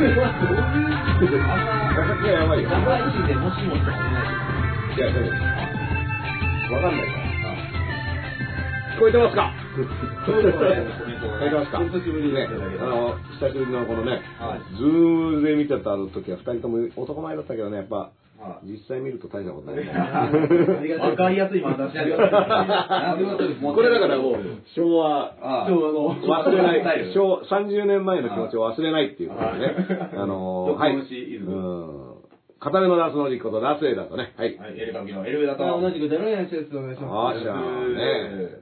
れはどういう、あんな、画角がやばいよ。長い日でもしもしかないいや、でも、わかんない。から。聞こえてますか？そうですね聞こえてますか？久しぶりにね、あの、久しぶりのこのねはい、ズームで見てた時は二人とも男前だったけどね、やっぱ、は実際見ると大したことないね。わかりやすい。これだからもう、昭和、ああ、昭和の忘れない、昭昭30年前の気持ちを忘れないっていうことでね、あのー、はい。片目のラスの実ことラスエだとね、はい。はい、エレカミのエレベだと。同じくデロイアン施設お願いしあます。ーじゃあね。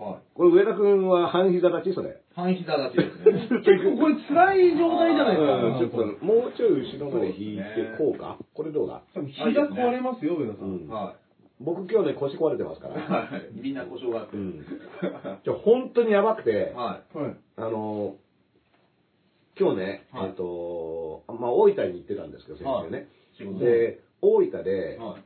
はいこれ上田くんは半膝立ちそれ。半膝立ちですね。結構これ辛い状態じゃないですか。うんちょっと、もうちょい後ろまで引いて、こうかこれどうだ？膝壊れますよ、上田さ。うんん。は僕今日ね、腰壊れてますかい。ら。はい。みんな故障があって。うん。じゃ本当にやばくて、ははい。あのー、今日ね、はいえっと、まあ、大分に行ってたんですけど、先週ね。で、大分で、はい。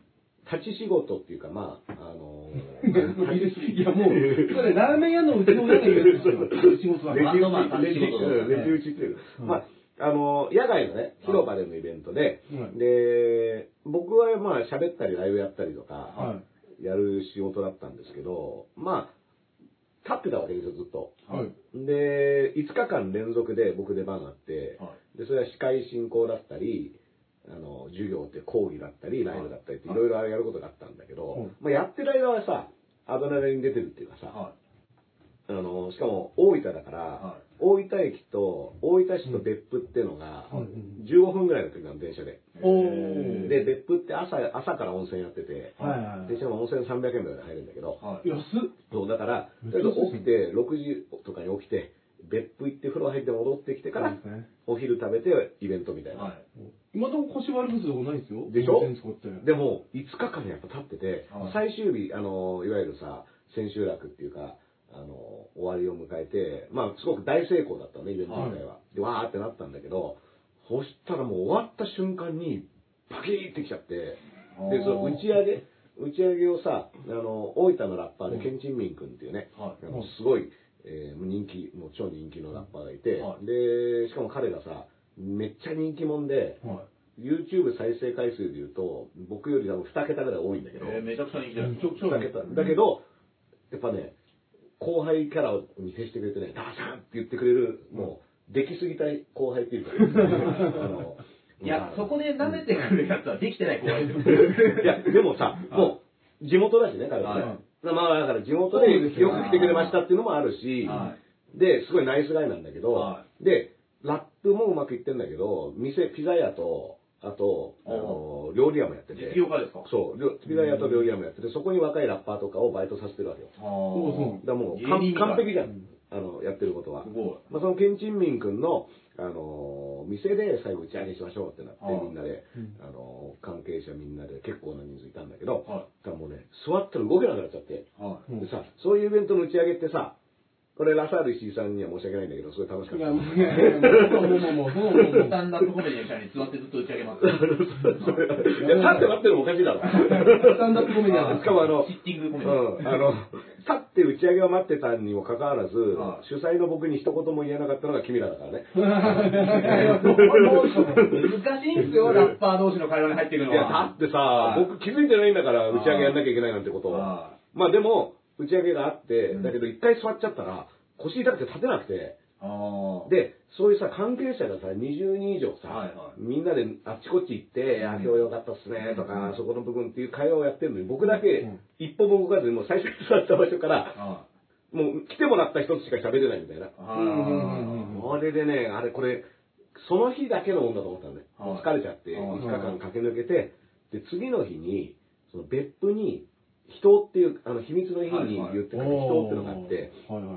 立ち仕事っていうか、まあ、あのー、いやもう、それラーメン屋のうちの親が言うやつですよ。仕事は。レジバンドマン打ち、っていう。うんまあ、あの、野外のね、広場でのイベントで、はいで、僕はまあ喋ったりライブやったりとか、はやる仕事だったんですけど、まあ、立ってたわけですよ、ずっと。い。はい。で、5日間連続で僕出番があって、はで、それは司会進行だったり、あの、授業って講義だったり、ライブだったりってい。ろいろやることがあったんだけど、はいまあやってる間はさ、アドレナリン出てるっていうかさ、はあの、しかも大分だから、は大分駅と、大分市と別府っていうのが、うん15分ぐらいの時なの、電車で。で、別府って朝、朝から温泉やってて、電車も温泉300円まで入るんだけど。安っ。そう、だから、とりあ起きて、6時とかに起きて、別府行って風呂入って戻ってきてからお昼食べてイベントみたいな。はい。今でも腰悪くするとこないですよ？でしょ？でも、5日間やっぱ経っててはい、最終日、あの、いわゆるさ、千秋楽っていうか、あの、終わりを迎えて、まあ、すごく大成功だったのね、イベント自体は。で、わーってなったんだけど、そしたらもう終わった瞬間に、パキーってきちゃって、で、その打ち上げ、打ち上げをさ、あの、大分のラッパーで、ケンチンミン君っていうね、はいあのすごい、えー人気、もう超人気のラッパーがいて、はいで、しかも彼がさ、めっちゃ人気者で、は YouTube 再生回数で言うと、僕より多分2桁ぐらい多いんだけど、えー、めちゃくちゃ人気い。です。ちょくちょ2桁。だけど、やっぱね、後輩キャラに接してくれてね、ダーさんって言ってくれる、もう、できすぎた後輩っていうか、あのいや、そこで舐めてくるやつはできてない子がいる。いや、でもさ、もう、地元だしね、彼はね。はいまあ、だから地元でよく来てくれましたっていうのもあるし、はで、すごいナイスガイなんだけど、はで、ラップもうまくいってんだけど、店、ピザ屋と、あと、あの、料理屋もやってて。実業家ですか？そう、料ピザ屋と料理屋もやってて、そこに若いラッパーとかをバイトさせてるわけよ。だかあそうらもう、芸完人が完璧じゃん。あの、やってることはす。ごい。まあ、そのケンチンミン君の、あのー店で最後打ち上げしましょうってなって、はいみんなで、うん。あのー関係者みんなで結構な人数いたんだけど、はだからもうね、座ったら動けなくなっちゃって、はうんでさ、そういうイベントの打ち上げってさ、これラサール石井さんには申し訳ないんだけど、すごい楽しかい。いや、った。もう、もう、もう、もう、もう、もう、もう、スタンダップコメディの下に座ってずっと打ち上げます。いや、立って待ってるのもおかしいだろ。スタンダップコメディアンしかもあの、シッティングコメうディ。ん、あの、立って打ち上げを待ってたにもかかわらず、はい主催の僕に一言も言えなかったのが君らだからね。難しいんですよ、ラッパー同士の会話に入っていくのいや、だは。ってさ、はい僕気づいてないんだから、打ち上げやんなきゃいけないなんてことを。はまあでも、打ち上げがあって、うん。だけど一回座っちゃったら、腰痛くて立てなくて。で、そういうさ、関係者がさ、20人以上さ、はいはい。みんなであっちこっち行って、いや、今日良かったっすね、とか、そこの部分っていう会話をやってるのに、僕だけうん。一歩も動かずに、もう最初に座った場所から、はもう来てもらった一つしか喋れないみたいな。あれでね、あれこれ、その日だけのもんだと思ったのね。はい。疲れちゃって、はい。5日間駆け抜けて、で、次の日に、その別府に、人っていう、あの、秘密の日にはいはい言ってから人っていうのがあって、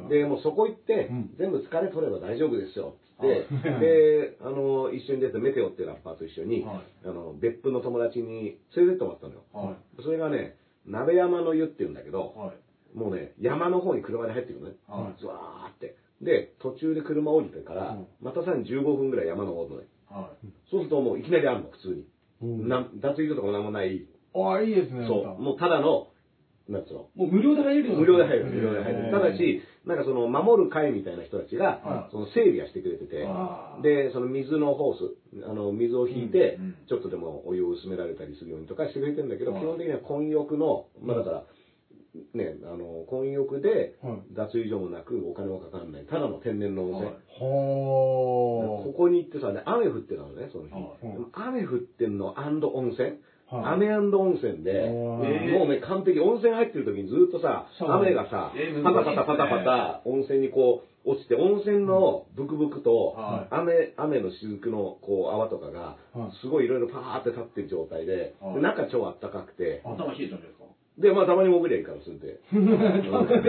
で、もうそこ行って、うん全部疲れ取れば大丈夫ですよ、つって、はいで、あの、一緒に出てメテオっていうラッパーと一緒に、はいあの、別府の友達に連れてってもらったのよ。はそれがね、鍋山の湯っていうんだけど、はい。もうね、山の方に車で入ってくるのね。はい。ずわーって。で、途中で車降りてから、うんまたさらに15分ぐらい山登るのね。はい。そうするともういきなりあるの、普通に。うんな脱衣所とかもなんもない。ああ、いいですね。そう、もうただの、なんつうの？もう無料で入れるよ無料で入る、無料で入る。ただし、なんかその、守る会みたいな人たちがは、い。その整備はしてくれててで、その水のホース、あの、水を引いてちょっとでもお湯を薄められたりするようにとかしてくれてるんだけど、はい。基本的には混浴の、まあだから、ね、あの、混浴ではい、脱衣所もなく、お金もかかんない、ただの天然の温泉。ここに行ってさ、で雨降ってたのね、その日。雨降ってんの温泉、はい。雨温泉で、もうね、完璧、温泉入ってる時にずっとさ、雨がさえー、パタパタパタパタ、温泉にこう、落ちて、温泉のブクブクとはい、雨、雨の雫のこう、泡とかがはい、すごいいろいろパーって立ってる状態で、はい。で中超あったかくて、頭冷えちゃうんですか？で、まあたまに潜りゃいいから、すんで。い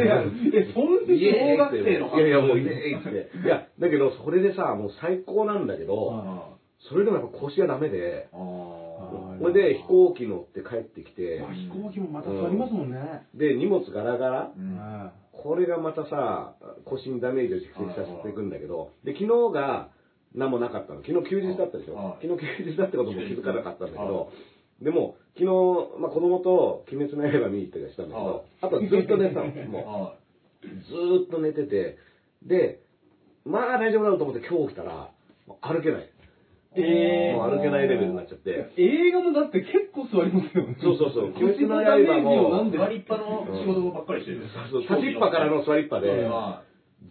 や、え、そんなイエーイ小学生のいやいや、もう、いえいって。いや、だけど、それでさ、もう最高なんだけど、はそれでもやっぱ腰がダメで、あはい。それで飛行機乗って帰ってきて、あ飛行機もまた座りますもんね。で、荷物ガラガラ、うん。はこれがまたさ、腰にダメージを蓄積させていくんだけど、で、昨日が何もなかったの。昨日休日だったでしょ。はい。昨日休日だってことも気づかなかったんだけはど、でも、昨日、まあ子供と鬼滅の刃見に行ったりしたんだけはい。ど、あとはずっと寝てたの。もはう、ずーっと寝てて、で、まあ大丈夫だろうと思って今日起きたら、歩けない。えーもう歩けないレベルになっちゃって。い。映画もだって結構座りますよね。そうそうそう。鬼滅の刃も、をなんで？座りっぱの仕事ばっかりしてる。そう立ちっぱからの座りっぱで、は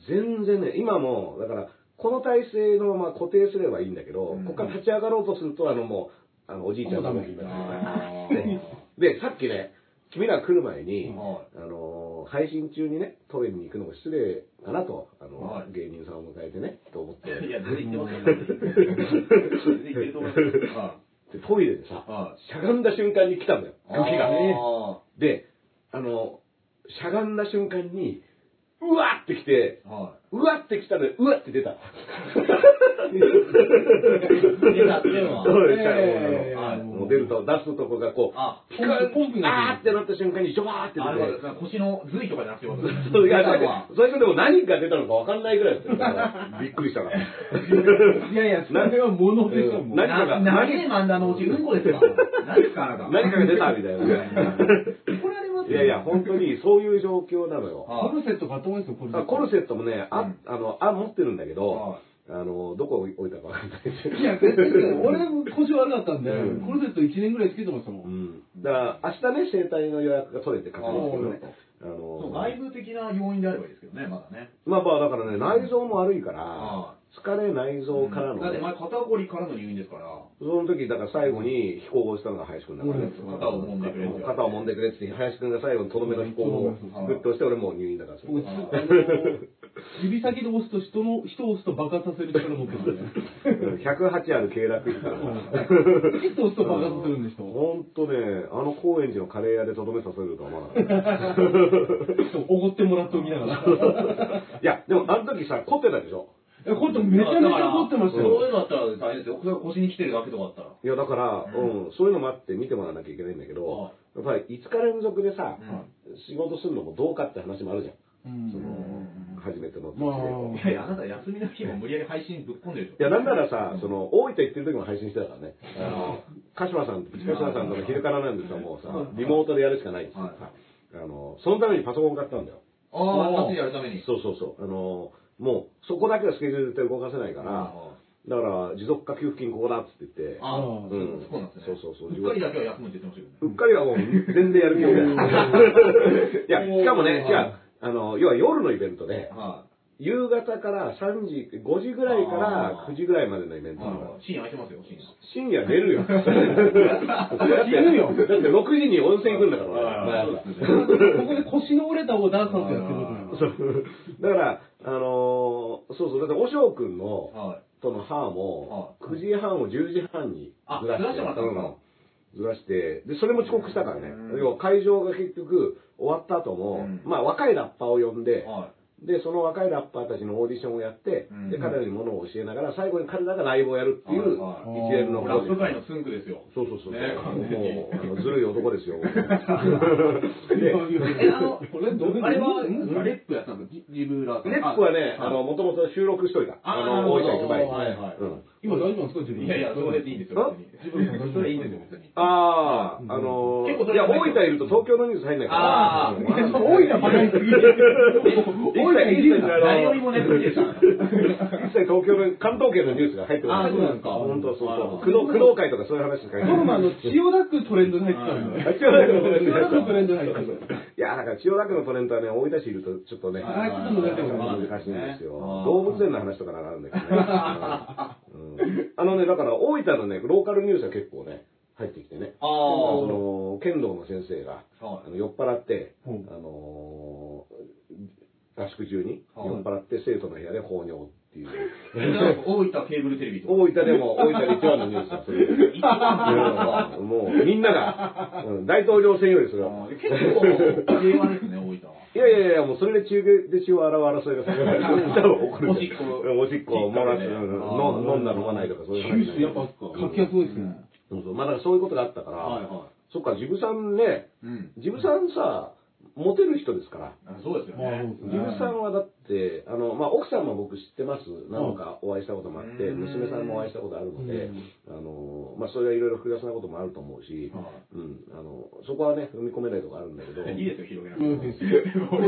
全然ね、今も、だから、この体勢のまま固定すればいいんだけど、うんここから立ち上がろうとすると、あのもう、あの、おじいちゃんの動きにい。なあってねで、さっきね、君ら来る前に、はあのー、配信中にね、トイレに行くのも失礼かなと、あの、はい芸人さんを迎えてね、と思って、い。いや、全然言ってますよ。全然言ってると思いますよ。はでトイレでさ。しゃがんだ瞬間に来たんだよ、あー空気が。で、あの、しゃがんだ瞬間に、うわって来て、はうわって来たら、うわって出た。出たっていうのはそうですえーはいもう出ると、出すとこがこう、あ、ピカンポンプがあーってなった瞬間に、ジョバーって出て。は腰の髄とかじゃなくてそういや、最初でも何が出たのか分かんないぐらいだったよ。びっくりしたから。いやいや、それは物でしょ、もう。何かがな長い漫談のうちうんこですか何ですかあなた。何かが出たみたいな。怒られいやいや、本当にそういう状況なのよ。はコルセット買ったもんですよ、コルセット。あコルセットもね、あ、あの、あ、持ってるんだけどは、あの、どこ置いたか分かんないですいや、全然、俺も腰悪かったんで、うんコルセット1年ぐらいつけてましたも。うんん。だから、明日ね、整体の予約が取れて確認ですけどね。あの、外部的な要因であればいいですけどね、まだね。まあまあ、だからね、内臓も悪いからは、疲れ内臓からのね、だって前肩こりからの入院ですから。その時、だから最後に飛行をしたのが林くんだからね。肩を揉んでくれって肩を揉んでくれって言って、林くんが最後にとどめの飛行をグッとして、俺もう入院だから僕、指先で押すと人の、人を押すと爆発させる力持ってるんで。108ある経絡費から。ピッと押すと爆発するんでしょ。ほんとね、あの高円寺のカレー屋でとどめさせるとは思わなかった。おごってもらっておきながら。いや、でもあの時さ、凝ってたでしょえ、これめちゃめちゃ怒ってましたよ。そういうのだったら大変ですよ。それが腰に来てるだけとかだったら。いや、だから、うん、そういうのもあって見てもらわなきゃいけないんだけどは、やっぱり5日連続でさうん、仕事するのもどうかって話もあるじゃん。うんその、初めての時まあで。いやいや、あなた休みの日も無理やり配信ぶっ込んでるでしょ。いや、なんならさ、その、大分行ってる時も配信してたからね。あの、鹿島さん、鹿島さんとの昼からなんですよ、もうさ、リモートでやるしかないって言ってさ、あの、そのためにパソコン買ったんだよ。ああ、夏やるために。そうそうそう。あの、もう、そこだけはスケジュールで動かせないから、だから、持続化給付金ここだっつって言って、ああ、うんそうなんですね。そうそうそううっかりだけは休むって言ってましたけどね。うっかりはもう全然やる気ない。いや、しかもね、はい違う、あの、要は夜のイベントで、は夕方から3時、5時ぐらいから9時ぐらいまでのイベンい。ト。深夜空いてますよ、深夜。深夜寝るよ。だって、寝るよだって6時に温泉行くんだから、ここで腰の折れたをダンサーとやってるそう。だから、あのーそうそう、だって、おしょうくんの、はい。との歯も、9時半を10時半にあずらしてずらしてもらったんですか。うん。ずらして、で、それも遅刻したからね。うん。要は会場が結局終わった後も、うん。まあ若いラッパーを呼んで、はで、その若いラッパーたちのオーディションをやって、うんで、彼らにものを教えながら、最後に彼らがライブをやるっていう、一連のい。ラップ界のツンクですよ。そうそうそう。ねもう、あのずるい男ですよ。ええ、あの、これどうあれは、うん？レップやったんですかジブラさん。レップはね、あの、もともと収録しといた。ああの、大分行く前に。はいはいうん今大丈夫なんですか自分いやいや、それでいいんですよ。自分それいいんですよ、別に。ああ、あの結構そいや、大分いると東京のニュース入んないから。あーうんいや大分バカにすぎる大分いじるな誰よりもネットでした。一切東京の、関東圏のニュースが入ってこない。あーそうなんですか本当そうあそう。ー工藤、工藤会とかそういう話しか入って僕もあない。の、千代田区トレンドに入ってたん千代田区のトレンド千代田区のトレンドに入ってた。いや、だから千代田区のトレンドはね、大分市いるとちょっとね、ああいつも出てる難しいんですよ。動物園の話とかならあるんだけどね。うん。あのね、だから大分のね、ローカルニュースは結構ね、入ってきてね。あそーの、剣道の先生が、はい。あの酔っ払って、うん。あのー合宿中にはい。酔っ払って生徒の部屋で放尿っていう。大分ケーブルテレビとか。大分でも、大分で一番のニュースだ、それ。うんもう、みんなが、うん大統領選よりそれは。結構、平和ですね、大分は。いやいやいや、もうそれで中継で血を洗う争いがさ、多分起こる。おしっこうんおしっこを漏らす、飲んだ飲まないとかそういうやっぱいですね。そうそう。まあだからそういうことがあったから、はいはそっか、ジブさんね、い。うん。ジブさんさ、モテる人ですから。あそうですよね。ジブさんはだって、あの、まあ、奥さんも僕知ってます。何度かお会いしたこともあって、うん。娘さんもお会いしたことあるのでうん、あの、まあ、それはいろいろ複雑なこともあると思うし、うん、あの、そこはね、踏み込めないとこあるんだけど、いいですよ、広げなうん。くて。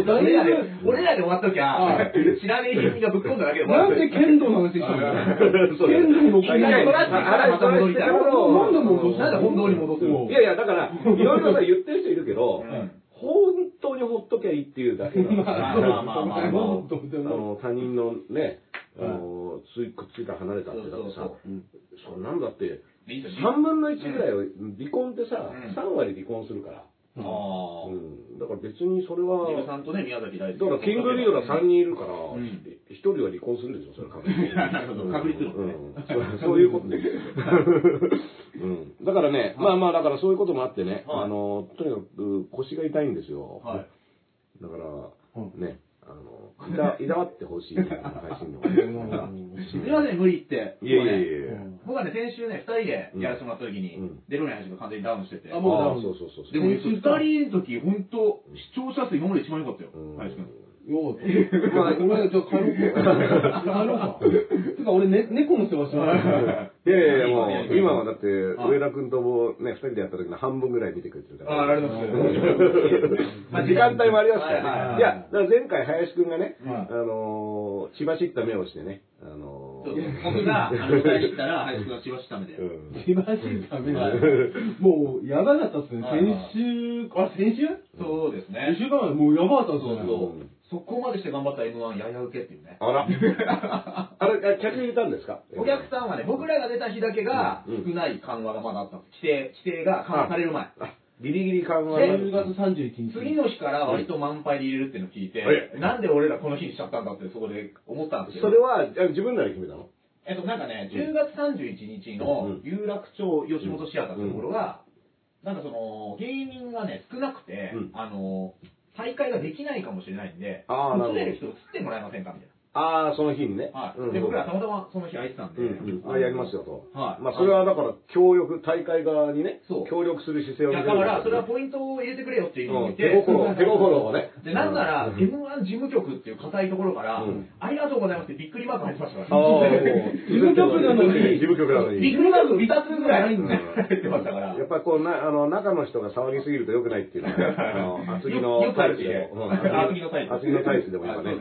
俺らで、俺らで終わっときゃ、知らねえ人がぶっ込んだだけで終わなんる。で剣道の話したの？そう剣道のい。やいやまた戻りた。いなんで本当に戻すの？いやいや、だから、いろいろさ、言ってる人いるけど、うん。本当にほっときゃいいっていうだけだから。まあまあまあまああ。の他人のね、あの、ついくっついたら離れたってだってさ、そんなんだって、いいですよ3分の1ぐらいは離婚ってさ、うん。3割離婚するから。ああ。うん。だから別にそれは、ジブさんとね、宮崎大だからキングリードが3人いるから、ん1人は離婚するでしょ、それは確実に。なるほど確率論ねうんそうそういうことです。うん。だからね、まあまあ、だからそういうこともあってね、はいあの、とにかく腰が痛いんですよ。はい。だから、うんね、あの、いた、いたわってほしい、配信の。すみません、無理って。いやいやいやいや。僕はね、先週ね、二人でやらせてもらった時に、うんデロネ配信が完全にダウンしてて。あもうダウンあそうそうそう。でも、二人の時、本当視聴者数今まで一番良かったようん、林くん。よかった。まあ、俺、じゃあ帰ろうか。帰ろうか。てか、俺、ね、猫の世話します。いやいやいや、もう、いいいい今はだって、はい上田君ともね、二人でやった時の半分ぐらい見てくれてるから。あありがとうございますまあ、時間帯もありますからね。はいや、だから前回林くんがね、はいあのー、血走った目をしてね、あのそうー、僕が、あの、答え知ったら、林くんが千葉市ためで。うん素晴らしいためだ。もう、やばかったっすね。先週、あ、先週？そうですね先。週間前、もうやばかったっすね。そこまでして頑張った M1 やや受けっていうね。あら。あれ、あ客入れたんですか？お客さんはね、僕らが出た日だけがうん少ない緩和がまだあったんです。規定、規定が緩和される前。あギリギリ緩和10月31日。次の日から割と満杯で入れるっていうのを聞いて、はいなんで俺らこの日にしちゃったんだってそこで思ったんですけど。それは、あ自分らで決めたの？えっと、なんかね、10月31日のうん有楽町吉本シアターってところが、なんかその、芸人がね、少なくて、うんあの、大会ができないかもしれないんで、あーなるほど。映れる人を釣ってもらえませんかみたいああ、その日にね。な。はい。うん。で、僕らたまたまその日空いてたんで、うん。うん。あ、やりますよと。はい。まあ、それはだから、協力、大会側にね、そう。協力する姿勢を見せるだから、それはポイントを入れてくれよっていううん意味で、手心、手心をね。で、なんなら、うん。M1 事務局っていう硬いところから、うん。ありがとうございますってびっくりマーク入ってましたかああ、もうら、事務局なのに。事務局なのに。びっくりマーク2つぐらいうん入ってましたから。やっぱりこうな、あの、中の人が騒ぎすぎると良くないっていうのは、あの、厚木のよくあるしタイプでも、うん。厚木のタイプ厚木のタイプでもやっぱね、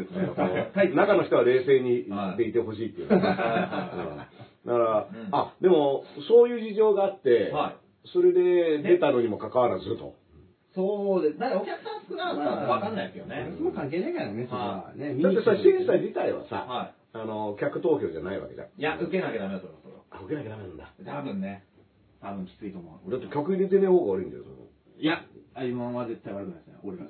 中の人は冷静にはいでいてほしいっていうのがうんだからうん、あ、でも、そういう事情があってはい、それで出たのにもかかわらずと。そうです。だからお客さん少なかったらわかんないですよね。も関係ないからね、それは。ね、だってさ、審査自体はさ、はあの、客投票じゃないわけじゃん。い。いや、受けなきゃダメだと思いますあ、受けなきゃダメなんだ。それは。多分ね。多分きついと思う。だって客入れてねえ方が悪いんだよ、そのいや、今は絶対悪くないですね、俺が。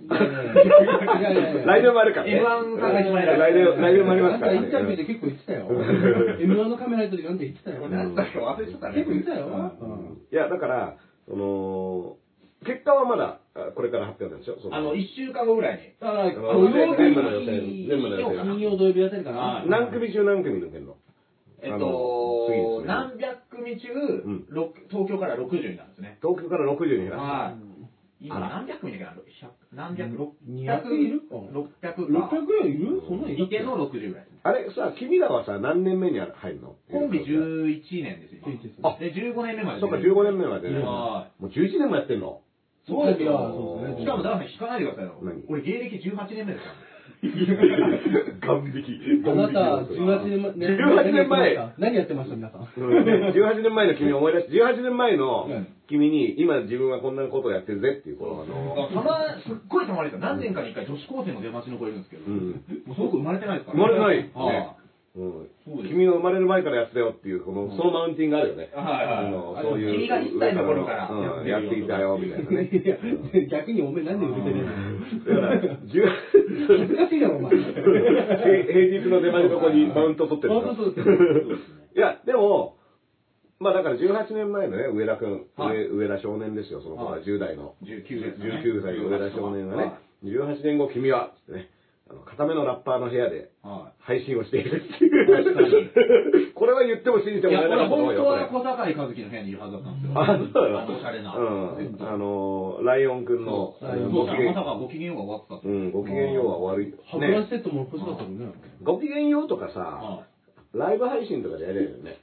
来年 もあるからね。M1 が一番偉い来年、来年もありますからね。なんかインタビューで結構言ってたよ。M1 のカメラ入った時なんて言ってたよ。なんだか忘れちゃったね。結構言ってたよ。いや、だから、その、結果はまだ、あこれから発表なんでしょ？そあの、1週間後ぐらいに。だから、の土曜全部の予選全部の予選金曜土曜日やってるかは。ない何組中何組抜けんの？えっあのと、何百組中、東京から60になるんですね。東京から60に減らす。はい。今あら何百組だっけな100何百、六200いるか600 600か。ぐらいいる？そんなんいての60ぐらい。あれさ、君らはさ、何年目に入るの？コンビ11年ですよ。11です今で、15年目まで。そっか、15年目までね。はもう11年もやってんの？そうですよ。しかも、ダーさん引かないでくださいよ何？俺、芸歴18年目ですよ。ガン 引き。あなた、18年前、18年前。何やってました皆さん？うん。18年前の君を思い出して、18年前のうん。君に、今自分はこんなことをやってるぜっていう、この、あの、たま、すっごいたまにですよ。何年かに一回女子高生の出待ちの子いるんですけど、うん。もうその子生まれてないですから生まれてない。は君が生まれる前からやってたよっていう、この、そのマウンティングあるよね。はいはいあのあそういう。君が1歳の頃から。うん。やっていたよ、みたいなね。いや、逆にお前なんで受けてるの？だから、10恥ずかしいだろ、お前。平平日の出前のとこにマウント取ってるマウント取ってるいや、でも、まあだから18年前のね、上田君、はい。上上田少年ですよ、その子は。はい。10代の。19ですね。19歳の上田少年がね。は、18年後君は、つってね、あの、固めのラッパーの部屋では配信をしているっていう。これは言っても信じてい。いや、もらえなかったと思うよ、これ。当は小坂井和樹の部屋にいるはずだったんですよ。あ、そうだおしゃれな。うん。あの、ライオン君の、そうライオンそうしたらまさご機嫌、かご機嫌が終わってたと。うん、ご機嫌ようは終わる。歯ブラね。シセットも欲しかったもんね。ご機嫌ようとかさ、はライブ配信とかでやれるよね。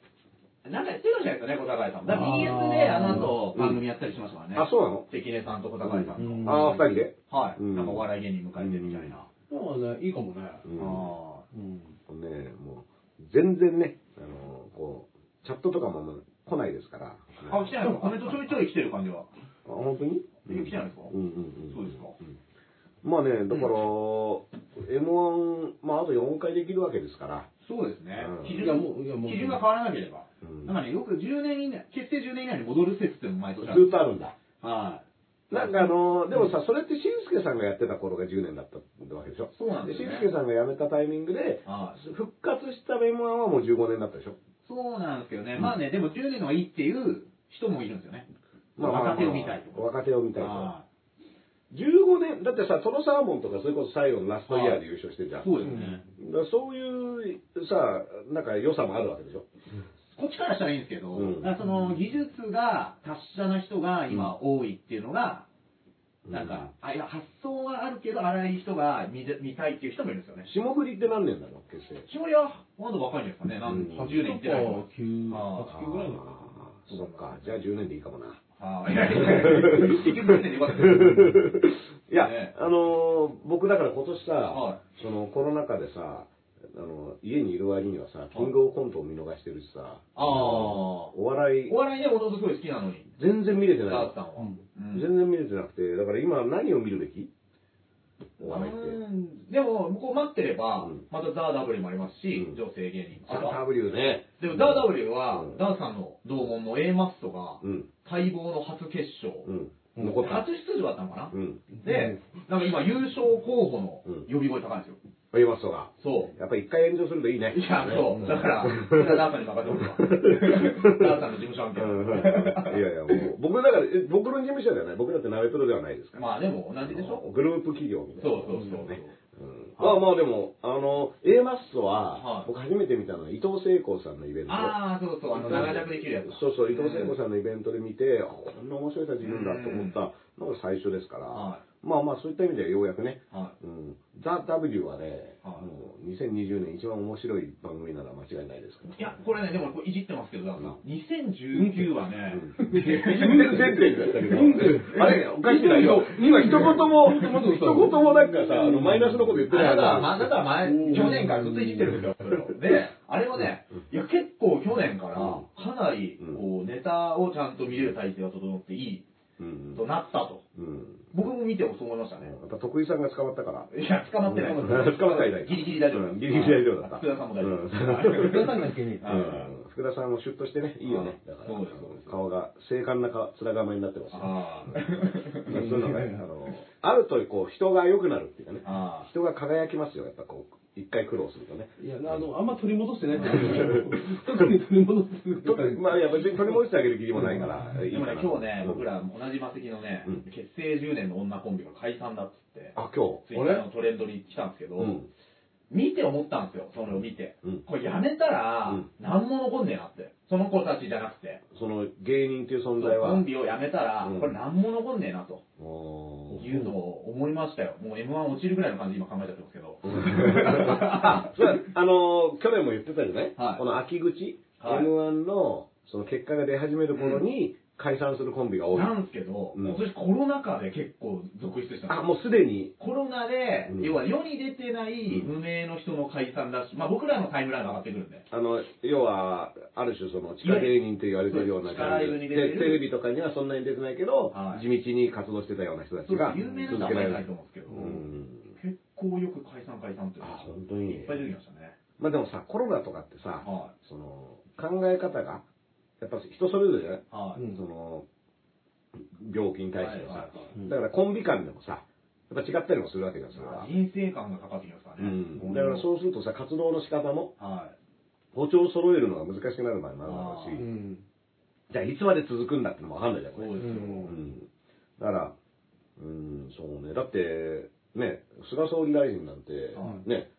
い。なんかやってるじゃないですかね、小坂井さんも。だから BS であの後番組やったりしましたからね。あ、そうなの関根さんと小坂井さんうんと。ああ、二人ではい。うんなんかお笑い芸人迎えてみたいな。まあね、いいかもね。うんあうん。ねもう、全然ね、あの、こう、チャットとかも来ないですから。あ。あ、来てないですか？コメントちょいちょい来てる感じは。あ本当に？え来てないですか？うんうんうん。そうですかうんまあね、だから、M1、まああと4回できるわけですから。そうですねうん。基いやもういやもう準基準が変わらなければ。うんなんかね、よく10年以内、結成10年以内に戻る説っていうのも毎ず年あるっとあるんだ。はい。なんかあの、でもさ、それってしんすけさんがやってた頃が10年だったわけでしょ？そうなんですよねしんすけさんが辞めたタイミングで、はい。復活した M1 はもう15年だったでしょ？そうなんですけどね。まあね、でも10年の方がいいっていう人もいるんですよね。若手を見たいと。若手を見たいと。は15年、だってさ、トロサーモンとかそれこそ最後のラストイヤーで優勝してるじゃん。いそうですね。そういうさ、なんか良さもあるわけでしょ？こっちからしたらいいんですけど、うんその技術が達者な人が今多いっていうのが、うんなんか、あいや発想はあるけど荒い人が見で見たいっていう人もいるんですよね。霜降りって何年なの結成。しおりはまだ若いんですかね。なんうん10年いってないの。9、あ8、9ぐらいの。あーそっか。じゃあ10年でいいかもな。ああ、いやいやいや結局10年でよかったです。いや、ねあのー僕だから今年さ、はそのコロナ禍でさ、あの家にいる割にはさ、キングオブコントを見逃してるしさ、ああ。おお笑い、笑いね、もともとすごい好きなのに。全然見れてないダースさんは。うんうん全然見れてなくて、だから今何を見るべき？お笑いって。うんでも、向こう待ってればうん、またザ・ダブルもありますしうん、女性芸人。ザ・あと W ね。でもザ・ダブルはうん、ダーさんの同門の A マストが、うん。待望の初決勝。うん。うん残った。初出場だったのかな？うん。で、なんか今優勝候補のうん呼び声高いんですよ。ありますとが。そう。やっぱり一回炎上するといいね。いや、そう。ねだから、それはダーさんに任せておくわ。ダーさんの事務所案件。うんいやいや、もう、僕だから、え僕の事務所ではない？僕だってナベプロではないですから。まあでも同じでしょグループ企業みたいな。そうそうそう。まあまあでも、あの、A マッソは、はい僕初めて見たのは伊藤聖子さんのイベント。ああ、そうそう、あの、長尺できるやつだ。そうそう、伊藤聖子さんのイベントで見て、あこんな面白い人たちいるんだと思ったのが最初ですから、はまあまあそういった意味ではようやくね、はうん、ザ・ W はね、はい。もう2020年一番面白い番組なら間違いないですから。い。いや、これね、でもこれいじってますけど、さん。2019はね、うん。いじってる前提だったけど、あれ、おかしいな、今、今一言も、一言もなんかさ、あの、マイナスのこと言ってないあなたは、なあなたは前、去年からずっといじってるんですよ、で、あれはね、いや、結構去年から、かなり、こう、ネタをちゃんと見れる体制が整っていい。うんとなったと。うん。僕も見てもそう思いましたね。やっぱ徳井さんが捕まったから。いや、捕まってない。うん 捕まってないギリギリ大丈夫。うんギリギリ大丈夫だった福田さんも大丈夫。うん福田さんがいけねえ。うん福田さんもシュッとしてね、いいよね。だから、顔が、精悍な顔面構えになってますよ。ああ。そういうのがね、あの、あると、こう、人が良くなるっていうかね、あ人が輝きますよ、やっぱこう、一回苦労するとね。いや、あの、あんま取り戻してないと思うけど、特に取り戻すとか。まあ、いや、別に取り戻してあげる気にもないから、いいでもね、今日ね、うん僕ら同じマセキのね、うん結成10年の女コンビが解散だっつって、あ、今日。ツイッターのトレンドに来たんですけど、うん。見て思ったんですよ、それを見て。うんこれやめたらうん、何も残んねえなって。その子たちじゃなくて。その芸人っていう存在は。コンビをやめたら、うんこれ何も残んねえなとおーいうのを思いましたよ。もう M1 落ちるぐらいの感じ今考えちゃってますけど。それあの、去年も言ってたじゃない、はいこの秋口、はい M1 のその結果が出始める頃に解散するコンビが多い。なんですけど、うん今年コロナ禍で結構続出したんですあ、よもうすでに。コロナで、うん要は世に出てない無名の人の解散だし、まあ僕らのタイムラインが上がってくるんで。あの、要は、ある種その地下芸人って言われてるような地下ライブに出てるでテレビとかにはそんなに出てないけど、はい地道に活動してたような人たちが有名な人はあんまりいないと思うんですけど、うん。結構よく解散解散っていうのあ、が本当に。いっぱい出てきましたね。まあでもさ、コロナとかってさ、はその、考え方が、やっぱ人それぞれじゃない？い。はい。うんその、病気に対してのさ、はいはいはいだからコンビ間でもさ、やっぱ違ったりもするわけじゃん、それは。人生観がかかってきますからうね。ん。だからそうするとさ、活動の仕方も、はい。歩調を揃えるのが難しくなる場合もあるだろうあし、うん。じゃあいつまで続くんだってのもわかんないじゃん、これ。そうですよ。うん。だから、うん、そうね。だって、ね、菅総理大臣なんては、ね、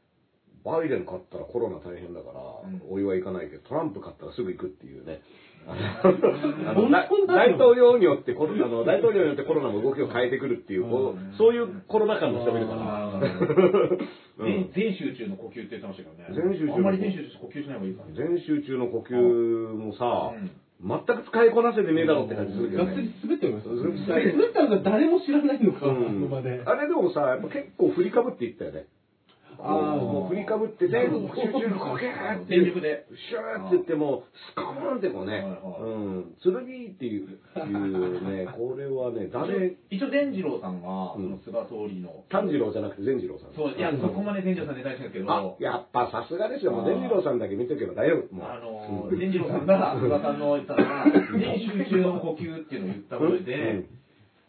バイデン勝ったらコロナ大変だからうん、お祝い行かないけど、トランプ勝ったらすぐ行くっていうね。あ本の大統領によってコロあの、大統領によってコロナも動きを変えてくるっていう、そういうコロナ禍の人もいるから。全全集中の呼吸って言ってましたけどね。全集中あんまり全集中して呼吸しない方がいいかね。全集中の呼吸もさうん、全く使いこなせてねえだろって感じするけどがっつりね。滑ってました。滑ったのが誰も知らないのか。あれでもさ、やっぱ結構振りかぶっていったよね。あーもう振りかぶって全部集中の呼吸って全力で。シューって言っても、スコーンってこうね、うん、剣っていう、いうね、これはね、誰、一応、善次郎さんが、そうんの菅総理の。炭治郎じゃなくて善次郎さん。そう、いや、そこまで善次郎さんネタにしたんですけど、あ、やっぱさすがですよ。もう善次郎さんだけ見とけば大丈夫。もうあのー、善次郎さんが、菅さんの言ったのが、全集中の呼吸っていうのを言った上で、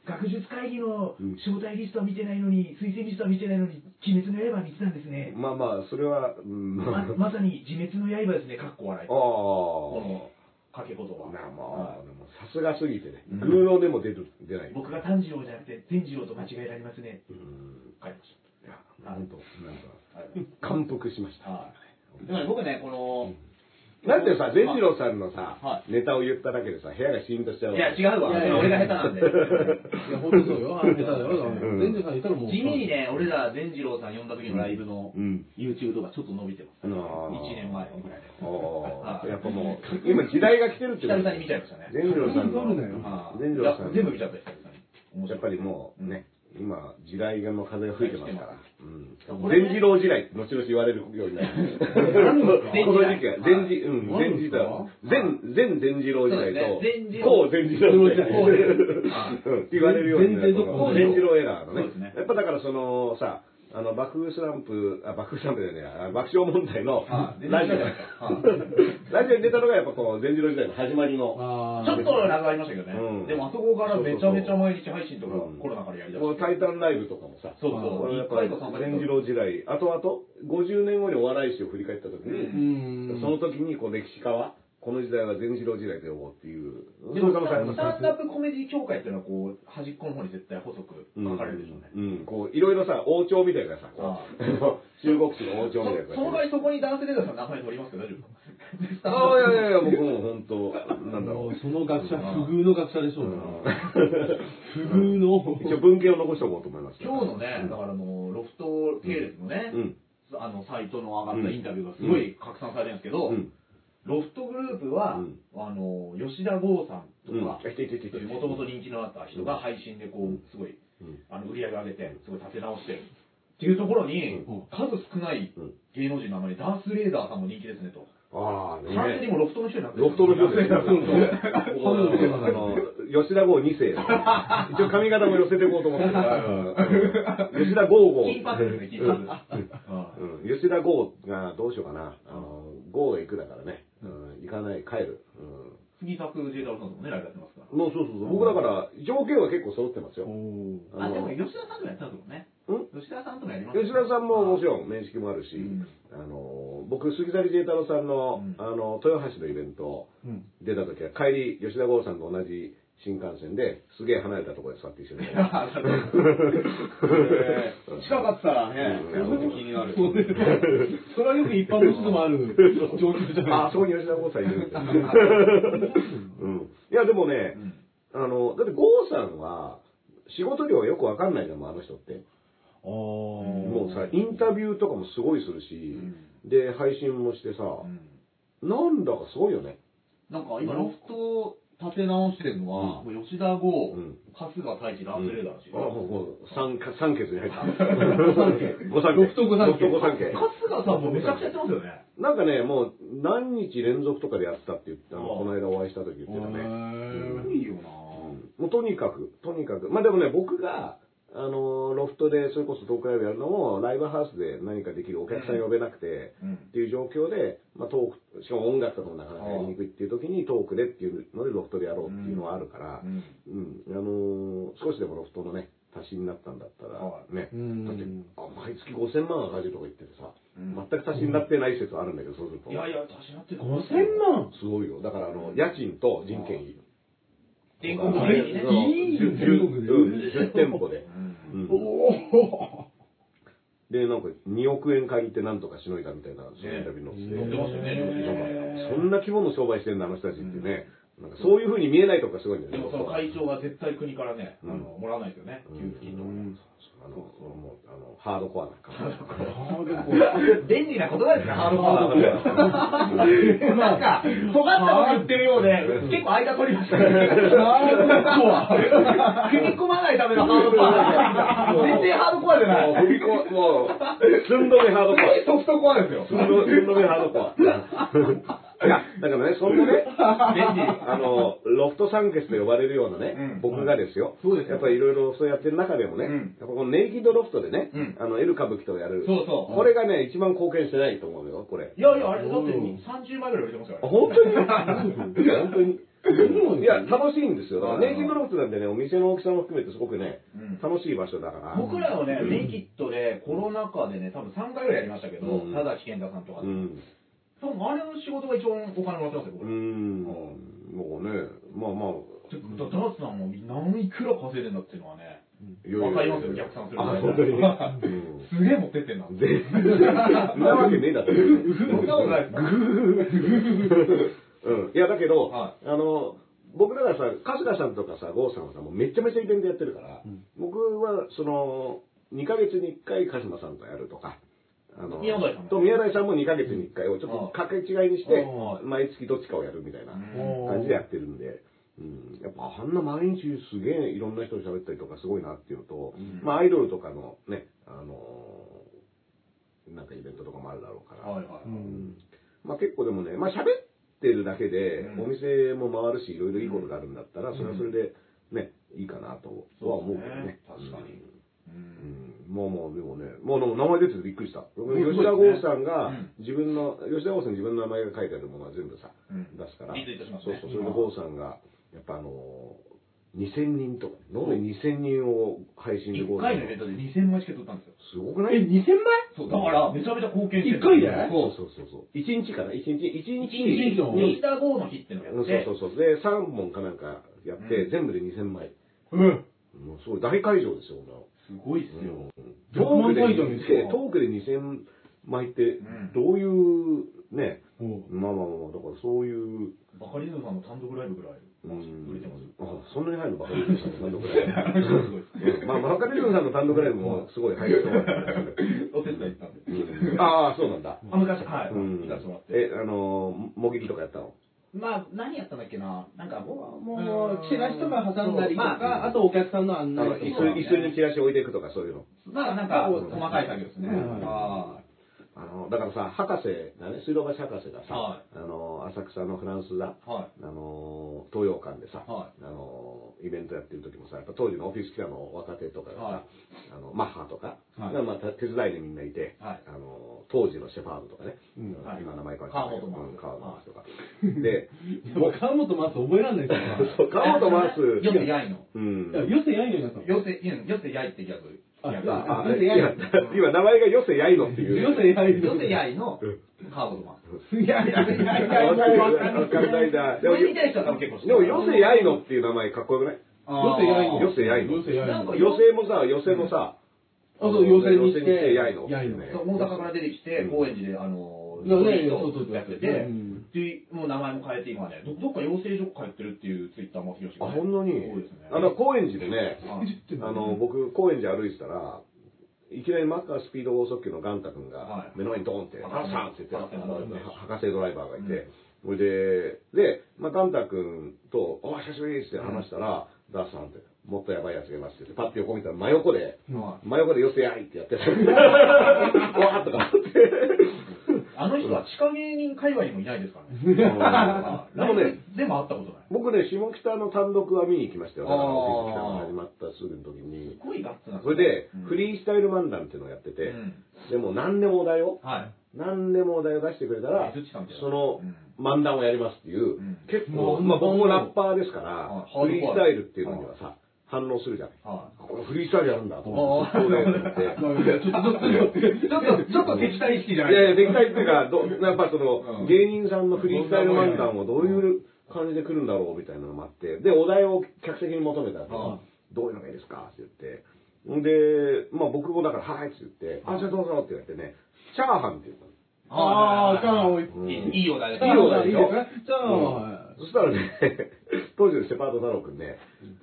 学術会議の招待リストは見てないのに、推薦リストは見てないのに、鬼滅の刃見てたんですね。まあまあ、それは、うん、ままさに自滅の刃ですね、かっこ笑い。あこあ。の掛け言葉。なあまはあ、でもさすがすぎてね。うん偶能でも出る、出ない。僕が炭治郎じゃなくて、善次郎と間違えられますね。うん。書いてましいや、なんか、た。はい。感服しました。はい。でもね、僕ね、この、なんでさ、善次郎さんのさは、ネタを言っただけでさ、部屋がシーンとしちゃういや、違うわ。俺が下手なんで。いや、本当そうよ。あ下手だよ。うん全然さんいたらもう。地味にね、俺ら善次郎さん呼んだ時のライブのうん。YouTube とかちょっと伸びてます。あー1年前ぐらいで。あやっぱもう、今時代が来てるって久々に見ちゃいましたね。善次郎さん全部見ちゃった、やっぱりもうね、今、時代の風が吹いてますから。うん。これね善次郎時代って後々言われるようになる。この時期は、善次、うん、何善次ですか代、善、善善次郎時代と、郎こう善次郎時代。こうんって言われるようになる。善善この善次郎エラーのね。やっぱだからその、さ、あの、爆風スランプ、あ、爆風スランプじゃね爆笑問題のはいラジオ。はい。ラジオに出たのがやっぱこの善次郎時代の。始まりの、あちょっとラグありましたけどね。うん。でもあそこからめちゃめちゃ毎日配信とかうんコロナからやりだして。このタイタンライブとかもさ、そうそう。やっぱり一回と三回と善次郎時代、あとあと、50年後にお笑い史を振り返った時うに、ん。その時にこう歴史家は、この時代は善次郎時代と呼ぼうっていう、でもスタンダップコメディ協会っていうのはこう、端っこの方に絶対細く書かれるでしょうね。うん、こう、いろいろさ、王朝みたいなさ、こあう、中国史の王朝みたいなそその場合そこに男性出たら名前取りますけど大丈夫ですか？ああ、いやいやいや、僕も本当、なんだろう。その学者、不遇の学者でしょうな。不遇の。一応文献を残しておこうと思います。今日のね、だからあの、ロフト系列のね、うん。あの、サイトの上がったインタビューがすごい拡散されてるんですけど、うん。ロフトグループは、うんあの、吉田剛さんとうん。か、もともと人気のあった人が配信でこう、すごい、うんあの、売り上げ上げて、すごい立て直してる。っていうところに、うん数少ないうん芸能人の中にダース・レーダーさんも人気ですねと。ああ、完全にもうロフトの人になってるロフトの人です。そうそう僕はあの、吉田剛2世。一応髪型も寄せていこうと思ってる。吉田剛剛。金髪ですね、金髪。うん吉田剛がどうしようかな。あの、剛が行くだからね。うん行かない、帰る。うん杉作 J 太郎さんともね、ライブやってますから。もうそうそうそう。僕だから、条件は結構揃ってますよ。あ、のでも吉田さんともやってたんですもんね。うん？吉田さんともやります吉田さんももちろろん面識もあるし、うんあの僕、杉崎慈太郎さんの,、うんあの豊橋のイベントうん出た時は、帰り、吉田剛さんと同じ新幹線ですげえ離れたところで座って一緒に。近かったらね、気になる。それはよく一般の人でもある状況じゃないあ、そこに吉田剛さんいるんだ。うん。いや、でもね、あの、だって剛さんは、仕事量よくわかんないじゃん、あの人って。もうさ、インタビューとかもすごいするし、で、配信もしてさ、なんだかすごいよね。なんか今、ロフト立て直してるのは、もう吉田剛、うん春日太一、ラースレーダーらしいあ、もう、もう三、三欠に入った。御三家御三家。ロフト御三家。春日さんもめちゃくちゃやってますよね。なんかね、もう何日連続とかでやってたって言って、あの、この間お会いした時言ってたね。へすごいよなもうとにかく、とにかく。まあでもね、僕が、あの、ロフトでそれこそトークライブやるのも、ライブハウスで何かできるお客さん呼べなくて、うん。っていう状況で、まあトーク、しかも音楽とかもなかなかやりにくいっていう時にトークでっていうのでロフトでやろうっていうのはあるから、うん。うん、あのー少しでもロフトのね、足しになったんだったらは、ね、うん。だって、あ、毎月5000万赤字とか言っててさ、うん。全く足しになってない説はあるんだけど、そうすると。いやいや、足しなってる。5000万？すごいよ。だから、あの、家賃と人件費。天国あ的にね。いい10全国でうん。10店舗で。うんうんおおで、なんか2億円借りてなんとかしのいだみたいな、そういうインタビュー載せて。載ってますよねへーそんな規模の商売してんだ、あの人たちってね。なんかそういう風に見えないとこがすごいんだよね。でもその会長が絶対国からね、あうんの、もらわないですよね。うん給付金とかね。あの、もう、あの、ハードコアな感じ。ハードコア便利 な言葉ですね、ハードコア。なんか、尖ったこと言ってるようで、結構間取りましたね。ハードコア。踏み込まないためのハードコア。全然ハードコアじゃない。もう、踏み込もう、寸止めハードコア。ソフトコアですよ。寸止めハードコア。いや、だからね、そんなね。あの、ロフト三欠と呼ばれるようなね、うん。僕がですよ、そうですよ。やっぱりいろいろそうやってる中でもね、うん。やっぱこのネイキッドロフトでね、うん。あの、エル歌舞伎とやる、そうそう。これがね、一番貢献してないと思うよ、これ。いやいや、あれ、だって30枚ぐらい売れてますよ。あ本当に？本当に？うんいや、楽しいんですよ。だからはいネイキッドロフトなんてね、お店の大きさも含めてすごくね、うん。楽しい場所だから。僕らはね、ネイキッドでコロナ禍でね、多分3回ぐらいやりましたけど、うん。ただ健太さんとかで。うん。多分あれの仕事が一番お金もらってますよ、僕。うん。もうね、まあまあ、ちょっとダーツさんも何いくら稼いでんだっていうのはね、わかりますよ、逆算すると。あ、本当に？うんすげえ持ってってんな。全然、なわけねえだろ。そんなことないですかうん。いや、だけど、はあの、僕らがさ、春日さんとかさ、郷さんはさ、もうめちゃめちゃイベントやってるから、僕は、その、2ヶ月に1回鹿島さんとやるとか、あの宮台さんも。と宮台さんも2ヶ月に1回をちょっと掛け違いにしてあ、毎月どっちかをやるみたいなうん。感じでやってるんで、うん、やっぱあんな毎日すげえいろんな人と喋ったりとかすごいなっていうのと、まあアイドルとかのね、あのーなんかイベントとかもあるだろうから、はいはい。うん。まあ結構でもね、まあ喋ってるだけでうん。お店も回るし、いろいろいいことがあるんだったら、それはそれでね、いいかなとは思うけどね。確かにうん。まあまあ、でもね、まあでも名前出ててびっくりした。吉田剛さんがうん自分の、吉田剛さんに自分の名前が書いてあるものは全部さ、うん出すから。リツイートしますねそうそう、それで剛さんが、やっぱあのー、2000人とか、延べ2000人を配信で1剛さん回のイベントで2000枚チケット売ったんですよ。すごくない？え、2000枚？そう、だから、めちゃめちゃ貢献してる。一回で？そうそうそうそう。1日かな ?1 日、1日一日の吉田剛の日ってのをうんやって、そうそうそう。で、3本かなんかやって、うん全部で2000枚。うん。もうすごい大会場ですよ、こすごいっすよ。トークで100万でトークで2000枚ってうん、どういう、ね、おうまあまあまあ、だからそういう、バカリズムさんの単独ライブぐらいうん売れてます。あ、そんなに入るのバカリズムさんの単独ライブ。すごいですうんまあ、バカリズムさんの単独ライブもすごい入ると思うんだけどお手伝い行ったんで。うんああ、そうなんだ。あ、昔、はい。うん行かせてもらって。え、あのー、もぎりとかやったの？まあ、何やったんだっけな。なんかもう、もう、チラシとか挟んだりとまか、あとお客さんの案あの椅子、内とか。椅子にチラシ置いていくとかそういうの。まあ、なんか、細かい作業ですね。うんはあの、だからさ、博士がね、水道橋博士がさ、はあの、浅草のフランス座、い。はあの、東洋館でさ、はあの、イベントやってる時もさ、やっぱ当時のオフィスキラの若手とかがさ、はい。あの、マッハとか、はい。がまあ手伝いでみんないて、はい。あの、当時のシェファードとかね、今名前変わったけど。川本マースうん川本マースとか。で、もう川本マース覚えらんないですよ。そう川本マース、よせやいの。うん。い。や、よせやんよになったの。よせ、よせやいってギャグ今名前がよせやいのっていう。よせやいの。ヨセヤイのカードマン。いやいやいやいや、わもうわかんない。かんないな。でこも、れみたいな人は多分結構知ってでるもよせやいのっていう名前かっこよくない？よせやいの。よせやいのよせやいの。なんか寄せもさ、寄せもさ、あ、そう、寄せにして。やいのやいの。そう大阪から出てきて、高円寺で、あの、トリートそうそうそう。やってて、うん。で、もう名前も変えて、今ね、どどっか養成所通ってるっていうツイッターもひろしあ、ほんのに？そうですね。あの、高円寺でね、はいあの、僕、高円寺歩いてたら、いきなりマッカースピード剛速球のガンタ君がはい。目の前にドーンって、博士さんって言って、博士の博士ドライバーがいて、それで、で、まあ、ガンタ君と、お久しぶりですって話したら、ダースさんって、もっとやばいやつがいますって言って、パッて横見たら真横で、は真横で寄せやいってやってた。わーっとかって。あの人は地下芸人界隈にもいないですからね。でもね、でも会ったことない。僕ね、下北の単独は見に行きましたよ。だから、北が始まったすぐの時にす。ごいガッツなんそれで、うんフリースタイル漫談っていうのをやってて、うんでも何でもお題を、はい。何でもお題を出してくれたらそのうん漫談をやりますっていう、ん結構、うんまあ僕もラッパーですからはい、フリースタイルっていうのにはさ、反応するじゃない。はこれフリースタイルやるんだと思って、そうだよと思って。ちょっと、ちょっと、い。ちょっと、ちょっと敵対意識じゃないいやいや、できたいっていうか、ど やっぱその、うん芸人さんのフリースタイル漫談をどういう感じで来るんだろうみたいなのもあって、で、お題を客席に求めたら、うんどういうのがいいですかって言って、んで、まあ僕もだから、はいって言って、あ、じゃあどうぞって言われてね、チャーハンって言ったの。ああ、チャーハン多い。うんいいいいお題だいいお題ですねチャーハンは。そしたらね、当時のセパート太郎くんね、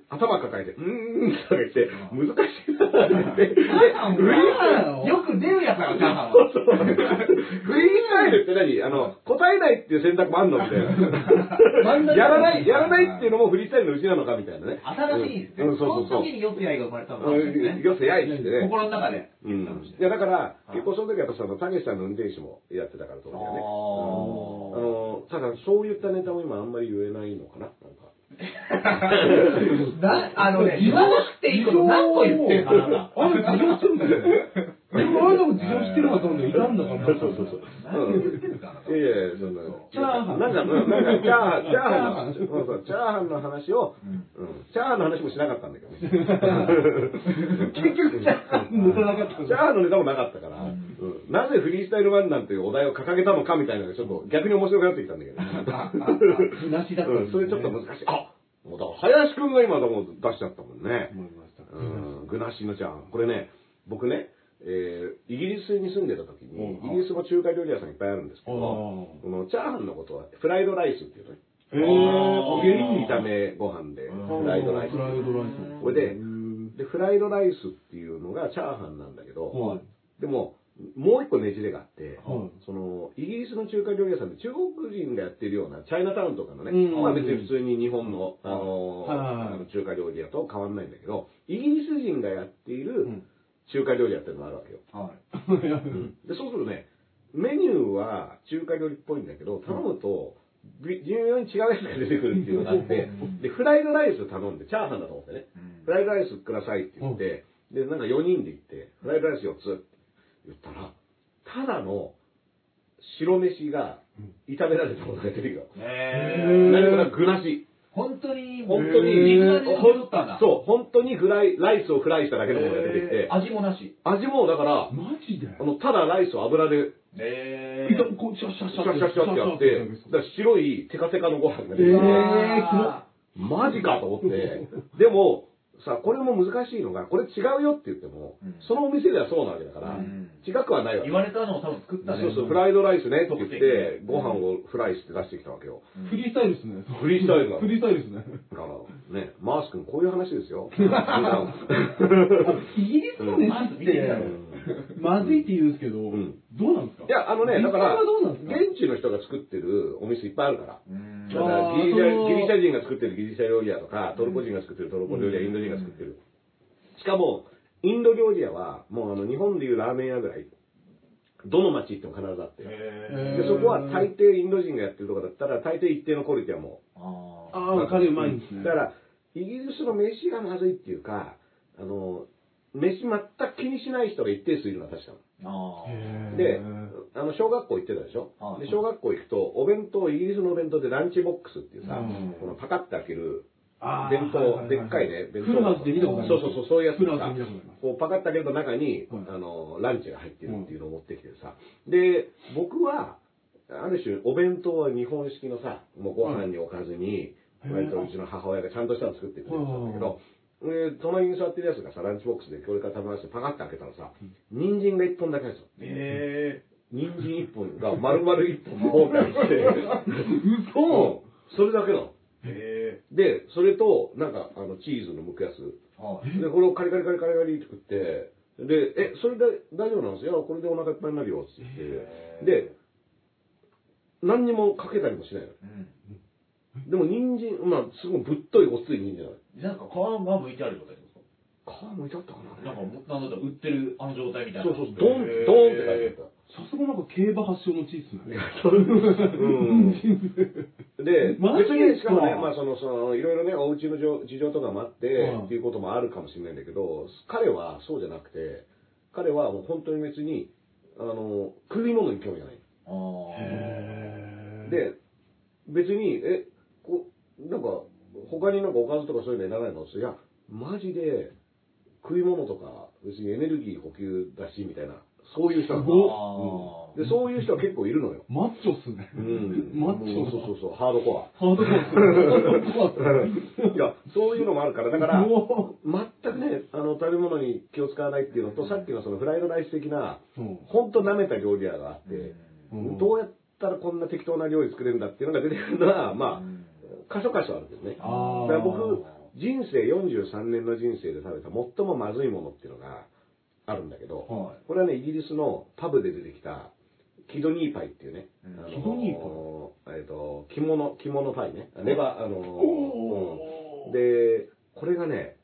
頭抱えて、うーんとか言って、難しいなって言って、よく出るやつだから。そうそうフリースタイルって何？あの、答えないっていう選択もあんのみたいな。やらない、やらないっていうのもフリースタイルのうちなのかみたいなね。新しいですね。うん、そうそうそう。その時に四つ合いが生まれたのかもしれないですね。よせやいってね。心の中で。うん。いや、だから、結構その時はやっぱその、たけしさんの運転手もやってたからと思うよね。ああの、ただ、そういったネタも今あんまり言えないのかななんか。な、あのね、言わなくていいこと何個言ってんの あなた。あれ、るんだよ。でも、あれでも事情してるはずなんだよ。いたんだから。そうそうそう。何言ってんのかいやいやいや、そんな。チャーハンなんか、うんなんか、チャーハン、チャーハンの、チャーハンそうそう、チャーハンの話を、うん、チャーハンの話もしなかったんだけどね。結局、チャーハン乗らなかったんだチャーハンのネタもなかったから、うんなぜフリースタイル漫談というお題を掲げたのかみたいなのがちょっと逆に面白くなってきたんだけど。ふなしだったそれちょっと難しい。あもうだから、林くんが今でも出しちゃったもんね。思いました。うん、具なしのチャーハン。これね、僕ね、えーイギリスに住んでた時に、うん。イギリスも中華料理屋さんいっぱいあるんですけど、このチャーハンのことはフライドライスっていうのね。へー。揚げに炒めご飯で、フライドライス。フライドライス。これでで、フライドライスっていうのがチャーハンなんだけど、はい。でも、もう一個ねじれがあって、はい。その、イギリスの中華料理屋さんで中国人がやってるような、チャイナタウンとかのね、うん。まあ別に普通に日本の、あの、はい。中華料理屋と変わんないんだけど、イギリス人がやっているん中華料理屋っていうのがあるわけよ。はい。で、そうするとね、メニューは中華料理っぽいんだけど、頼むと、微妙に違うやつが出てくるっていうのがあって、で、フライドライス頼んで、チャーハンだと思ってね、フライドライスくださいって言って、で、なんか4人で行って、フライドライス4つって言ったら、ただの白飯が炒められたものが出てくるよ。え何これ具なし。本当に、本当に。そう、本当にフライ、ライスをフライしただけのものが出てきて、味もなし。味もだから、マジで？あの、ただライスを油でえ。いたこうシャッシャッシャッシャッシャッシャッってやって、だから白いテカテカのご飯が出てきて、えーマジかと思って、でも、さ、これも難しいのが、これ違うよって言っても、うんそのお店ではそうなわけだから、うん違くはないわけ言。われたのを多分作ったねそうそう、フライドライスねって言って、ご飯をフライして出してきたわけよ。フリースタイルですね。フリースタイルなのフリースタイルですね。だから、ね、マース君こういう話ですよ。イギリスの飯って、まずいって言うんですけど、んどうなんですか？いや、あのね、だから、実際はどうなんですか？現地の人が作ってるお店いっぱいあるから。うんだからギリシャギリシャ人が作ってるギリシャ料理屋とか、トルコ人が作ってるトルコ料理屋、インド人が作ってる。しかも、インド料理屋は、もうあの、日本でいうラーメン屋ぐらい、どの町行っても必ずあって。へで、そこは大抵インド人がやってるとこだったら、大抵一定のクオリティはもーあああ、カレーうまいんですう。ね。だから、イギリスの飯がまずいっていうか、あの、飯全く気にしない人が一定数いるのは確か。で、あの、小学校行ってたでしょ？はいで、小学校行くと、お弁当、イギリスのお弁当でランチボックスっていうさ、うん。このパカッて開ける、弁当、でっかいね、弁当。そうそうそう、そういうやつさで見たこうパカッと開けると中に、はい。あの、ランチが入ってるっていうのを持ってきてさ。で、僕は、ある種、お弁当は日本式のさ、もうご飯に置かずに、はい割とうちの母親がちゃんとしたの作ってくれてたんだけど、で隣に座ってるやつがさ、ランチボックスでこれから食べましてパカッと開けたらさ、人参が1本だけ入ってたの。え人参1本が丸々1本ボーンって入って、嘘それだけなの。えで、それと、なんか、あの、チーズの剥くやつ。はい。で、これをカリカリカリカリカリって食って、で、え、それで大丈夫なんですよ。これでお腹いっぱいになるよ、つって。で、何にもかけたりもしないの。うん。でも、人参、まあ、すごいぶっといごっつい人参なの。じゃあなんか皮が剥いてある状態ですか？皮むいてあったかななんか、なんだったら売ってるあの状態みたいな。そうそう、ドン、ドンって書いてあった。さすがなんか競馬発祥の地っすね。うんで、別に、ですかしかもね、まあ、その、その、いろいろね、お家の事事情とかもあって、はいっていうこともあるかもしれないんだけど、彼はそうじゃなくて、彼はもう本当に別に、あの、食い物に興味がない。ああ。へー、で、別に、え、こなんか、他になんかおかずとかそういうのいらないの？いや、マジで、食い物とか、別にエネルギー補給だし、みたいな、そういう人なのうん。で、そういう人は結構いるのよ。マッチョっすね。うん。マッチョそうそうそう、ハードコア。ハードコア。いや、そういうのもあるから、だから、お全くね、あの、食べ物に気を使わないっていうのと、さっきのそのフライドライス的な、ーほんと舐めた料理屋があって、うん。どうやったらこんな適当な料理作れるんだっていうのが出てくるのは、まあ、箇所箇所あるんですね。あー。だから僕、人生43年の人生で食べた最もまずいものっていうのがあるんだけど、はこれはね、イギリスのパブで出てきた、キドニーパイっていうね、うん。あのキドニーえっ、と、着物、着物パイね。レバー、あのおうん。で、これがね、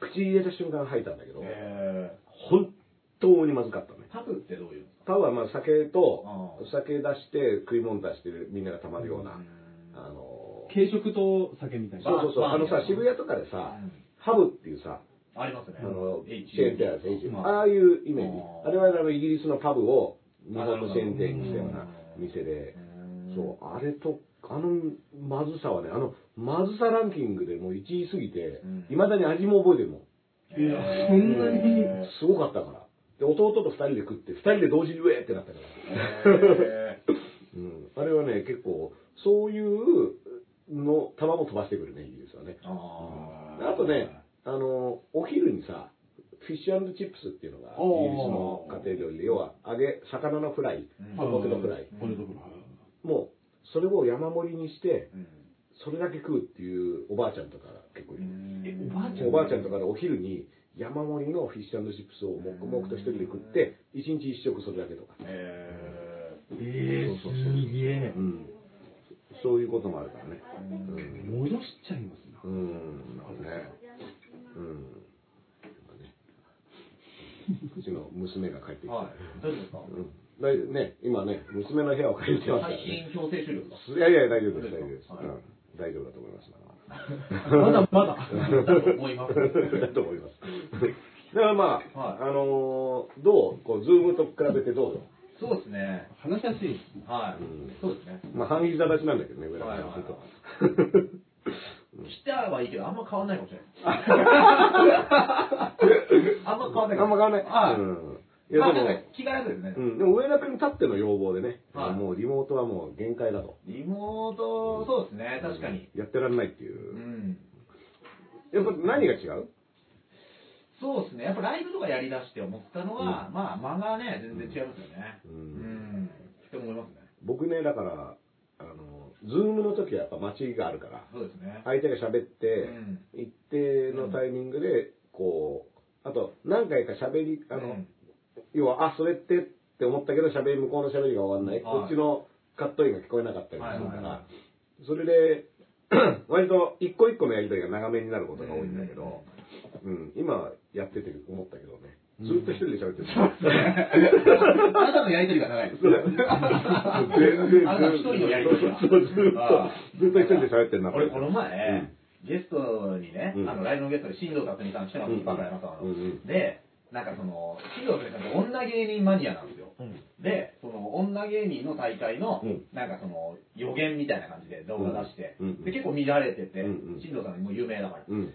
口入れた瞬間吐いたんだけど、え本当にまずかったね。パブってどういうパブはまあ酒とあ、ー。酒出して食い物出してみんながたまるような、うん。あの軽食と酒みたいな。そうそうそう、あのさ、渋谷とかでさうん、ハブっていうさ、ありますね。あの、チェーン店あああいうイメージあ。れはあのイギリスのパブを日本のチェーン店にしたような店で、うんそう、あれと、あのまずさはね、あの、まずさランキングでもう1位すぎてうん、いまだに味も覚えてるもん。いや、そんなに。すごかったから。で、弟と二人で食って、二人で同時にウェーってなったから。へ うん。あれはね、結構、そういうの、球も飛ばしてくるね、イギリスはね。ーああとね、あの、お昼にさ、フィッシュチップスっていうのが、イギリスの家庭料理で、要は、揚げ、魚のフライ、うんポテトフライ。ポテトフライ。もう、それを山盛りにして、ーうんそれだけ食うっていうおばあちゃんとか結構いる。えおばあちゃん？おばあちゃんとかでお昼に山盛りのフィッシュチップスを黙々と一人で食って、一日一食それだけとか。ええー、そうそうそうすげえう。ん。そういうこともあるからね。うん。戻しちゃいますな。うん。ね。うん。うちの娘が帰ってきて。ー はい。大丈夫ですか？うん。大丈夫ね、今ね、娘の部屋を借りてますから最ね。近強制終了ですか？いやいや、大丈夫です、大丈夫です。はいうん。大丈夫だと思います。まだまだ。だと思います。だと思います。だからまあ、はいあのーどう？こう、ズームと比べてどう？よ。そうですね。話しやすい。はうんい。そうですね。まあ、半膝立ちなんだけどね、上田すると。来たはいいけど、あんま変わんないかもしれない。あんま変わんないあんま変わんない。はい。うん。いや、まあ、でもなんか、気が楽ですねう。ん、でも上田君たっての要望でね、はいもうリモートはもう限界だと。リモート、そうですね、確かに。やってられないっていうう。ん。やっぱ何が違う？そうですね、やっぱライブとかやりだして思ったのは、まあ、間がね、全然違いますよね。ううんん。って思いますね。僕ね、だから、あの、ズームの時はやっぱ待ちがあるから、そうですね。相手が喋って、うん一定のタイミングで、こう、あと、何回か喋り、あの、うん要は、あ、それってって思ったけど、喋り、向こうの喋りが終わんない。はいこっちのカットインが聞こえなかったりするからそれで、割と一個一個のやりとりが長めになることが多いんだけど、うん、今やってて思ったけどね、ずっと一人で喋ってる。あなたのやりとりが長いです。全然あなたの一人のやりとりが。ずっとずっと一人で喋ってるな。俺、この前、ゲストにね、うんあの、ライブのゲストで新藤辰巳さん来てます、うんバカ山さんで、なんかその、新藤先生って女芸人マニアなんですよ。で、その女芸人の大会のうん、なんかその、予言みたいな感じで動画出してで、結構見られてて新藤さんもう有名だから。うん。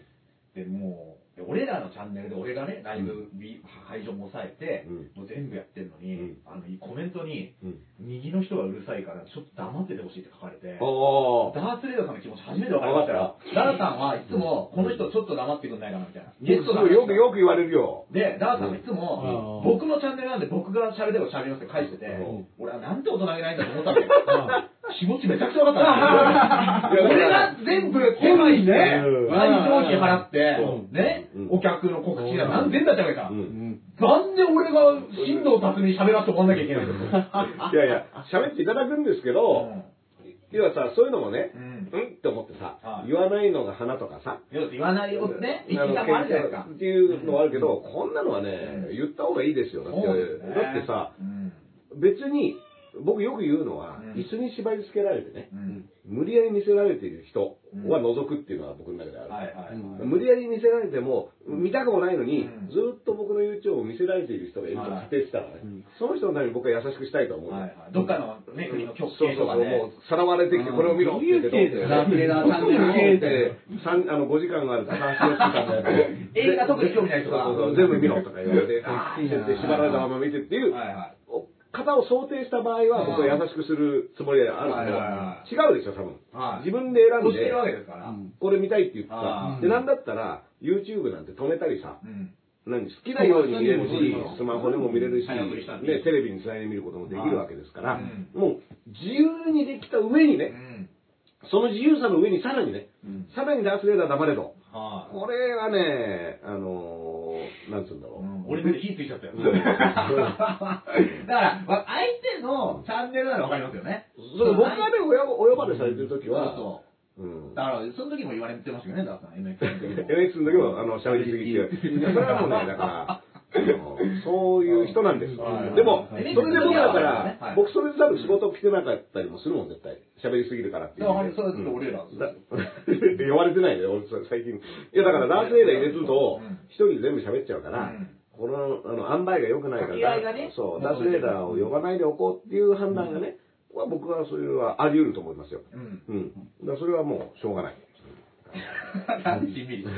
で、もう、で俺らのチャンネルで俺がね、ライブビ会場も抑えてうん、もう全部やってるのにうん、あの、コメントに、うん。右の人がうるさいから、ちょっと黙っててほしいって書かれて。ダースレーダーさんの気持ち初めて分かりましたよ。ダーさんはいつも、この人ちょっと黙ってくんないかなみたいな。ゲストだよくよく言われるよ。で、ダーさんはいつうん。も、僕のチャンネルなんで僕が喋れば喋りますって返しててうん、俺はなんて大人げないんだと思ったんだけど、気持ちめちゃくちゃ分かったんですよ。俺が全部手配して、うん。会場費払って。う、んね。うん、お客の告知が何千だったわけかう。ん。なんで俺が新藤辰巳に喋らせてもらんなきゃいけないんだよ。いやいや、喋っていただくんですけど、要はさ、そういうのもねう、ん。うんって思ってさは、い。言わないのが花とかさ、言わないよね、一あの時間もあるじゃないですか。っていうのはあるけど、こんなのはね、うん。言った方がいいですよ。だって、さ、うん。別に、僕よく言うのは、うん。椅子に縛り付けられてね、うん。無理やり見せられている人は除くっていうのは僕の中である。はいはいはい。無理やり見せられても、見たくもないのに、うん。ずっと僕の YouTube を見せられている人がいると仮定したらね、その人のために僕は優しくしたいと思う。の。はいはい。どっかのね、国の曲そうそうそう、系とかね。もう、さらわれてきて、これを見ろって言って、あの、5時間があると、3週間のやつ映画特に興味ない人がそうそうそう全部見ろとか言われて、あーって縛られたまま見てっていう、はいはい。方を想定した場合は、僕は優しくするつもりであるけど、違うでしょ、多分。はい。自分で選んで押してる、わけですから。これ見たいって言ってあー。さ、で、なんだったら、YouTube なんて止めたりさ、好きなように見れるしスマホでも見れるし、ね、テレビにつないで見ることもできるわけですから。うん、もう自由にできた上にうね、ん。その自由さの上にさらにね、うん。さらにダースレーダー黙れと。はい。これはね、あのー、なんつうんだ俺で火ついちゃったよ。だから、わ相手のチャンネルならわかりますよね。それ僕がね、お呼ばお呼ばれされてる時は、そううんそう。だから、その時も言われてましたよね、ダーさん、MX の時も。NX の時も、あの、喋りすぎて、それはもうね、だから、そういう人なんです。はいでも、そはいれで僕だかはいら、僕それで多分仕事来てなかったりもするもん、絶対。喋りすぎるからっていう。だからそれは俺らだ 呼ばれてないね、俺最近。いや、だからダースレーダー入れるとうん、一人全部喋っちゃうからうん、この、あの、塩梅が良くないから、ねそう、ダースレーダーを呼ばないでおこうっていう判断がね、は僕はそれはあり得ると思いますよ。うん。うん。だそれはもうしょうがない。しんみ だ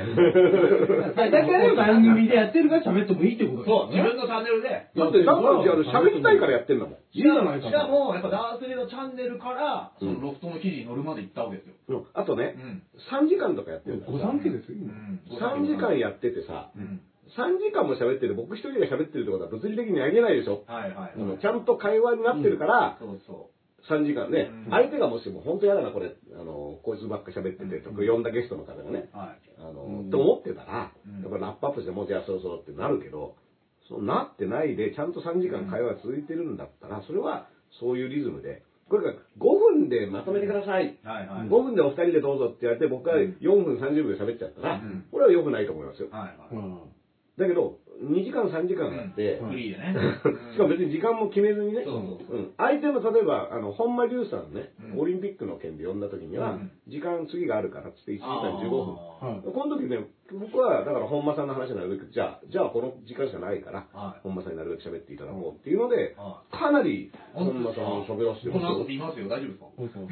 から番組でやってるから喋ってもいいってことそう、自ね。分のチャンネルで。だって、だから、喋りたいからやってんだもん。いいじゃないかしかも、やっぱダースレーダーチャンネルから、そうんのロフトの記事に載るまで行ったわけですよ。うんあとね、ん。3時間とかやってるんだご三家ですよ。うん3時間やっててさ、うん。3時間も喋ってる、僕一人が喋ってるってことは物理的にありえないでしょ。はいはい。うんちゃんと会話になってるから、そうそ3時間ね、うん相手がもしも本当嫌だな、これ、あの、こいつばっか喋ってて、とか呼んだゲストの方がね、う。はい。あの、うんって思ってたら、うんやっぱラップアップしてもうじゃあそうそうってなるけど、そうなってないで、ちゃんと3時間会話が続いてるんだったら、それはそういうリズムで、これが5分でまとめてください。はいはい。5分でお二人でどうぞって言われて、僕が4分30秒で喋っちゃったら、うんこれは良くないと思いますよ。はいはい。うん。だけど、2時間3時間あって、フリーでね。しかも別に時間も決めずにね、相手の例えば、あの、本間龍さんね、うん。オリンピックの件で呼んだ時には、うん。時間次があるからっつって1時間15分。この時ね、僕は、だから本間さんの話になるべく、じゃあ、じゃあこの時間しかないから、はい。本間さんになるべく喋っていただこうっていうので、はかなり本間さんを喋らせてこの後ます。見ますよ、大丈夫ですか？そうそう。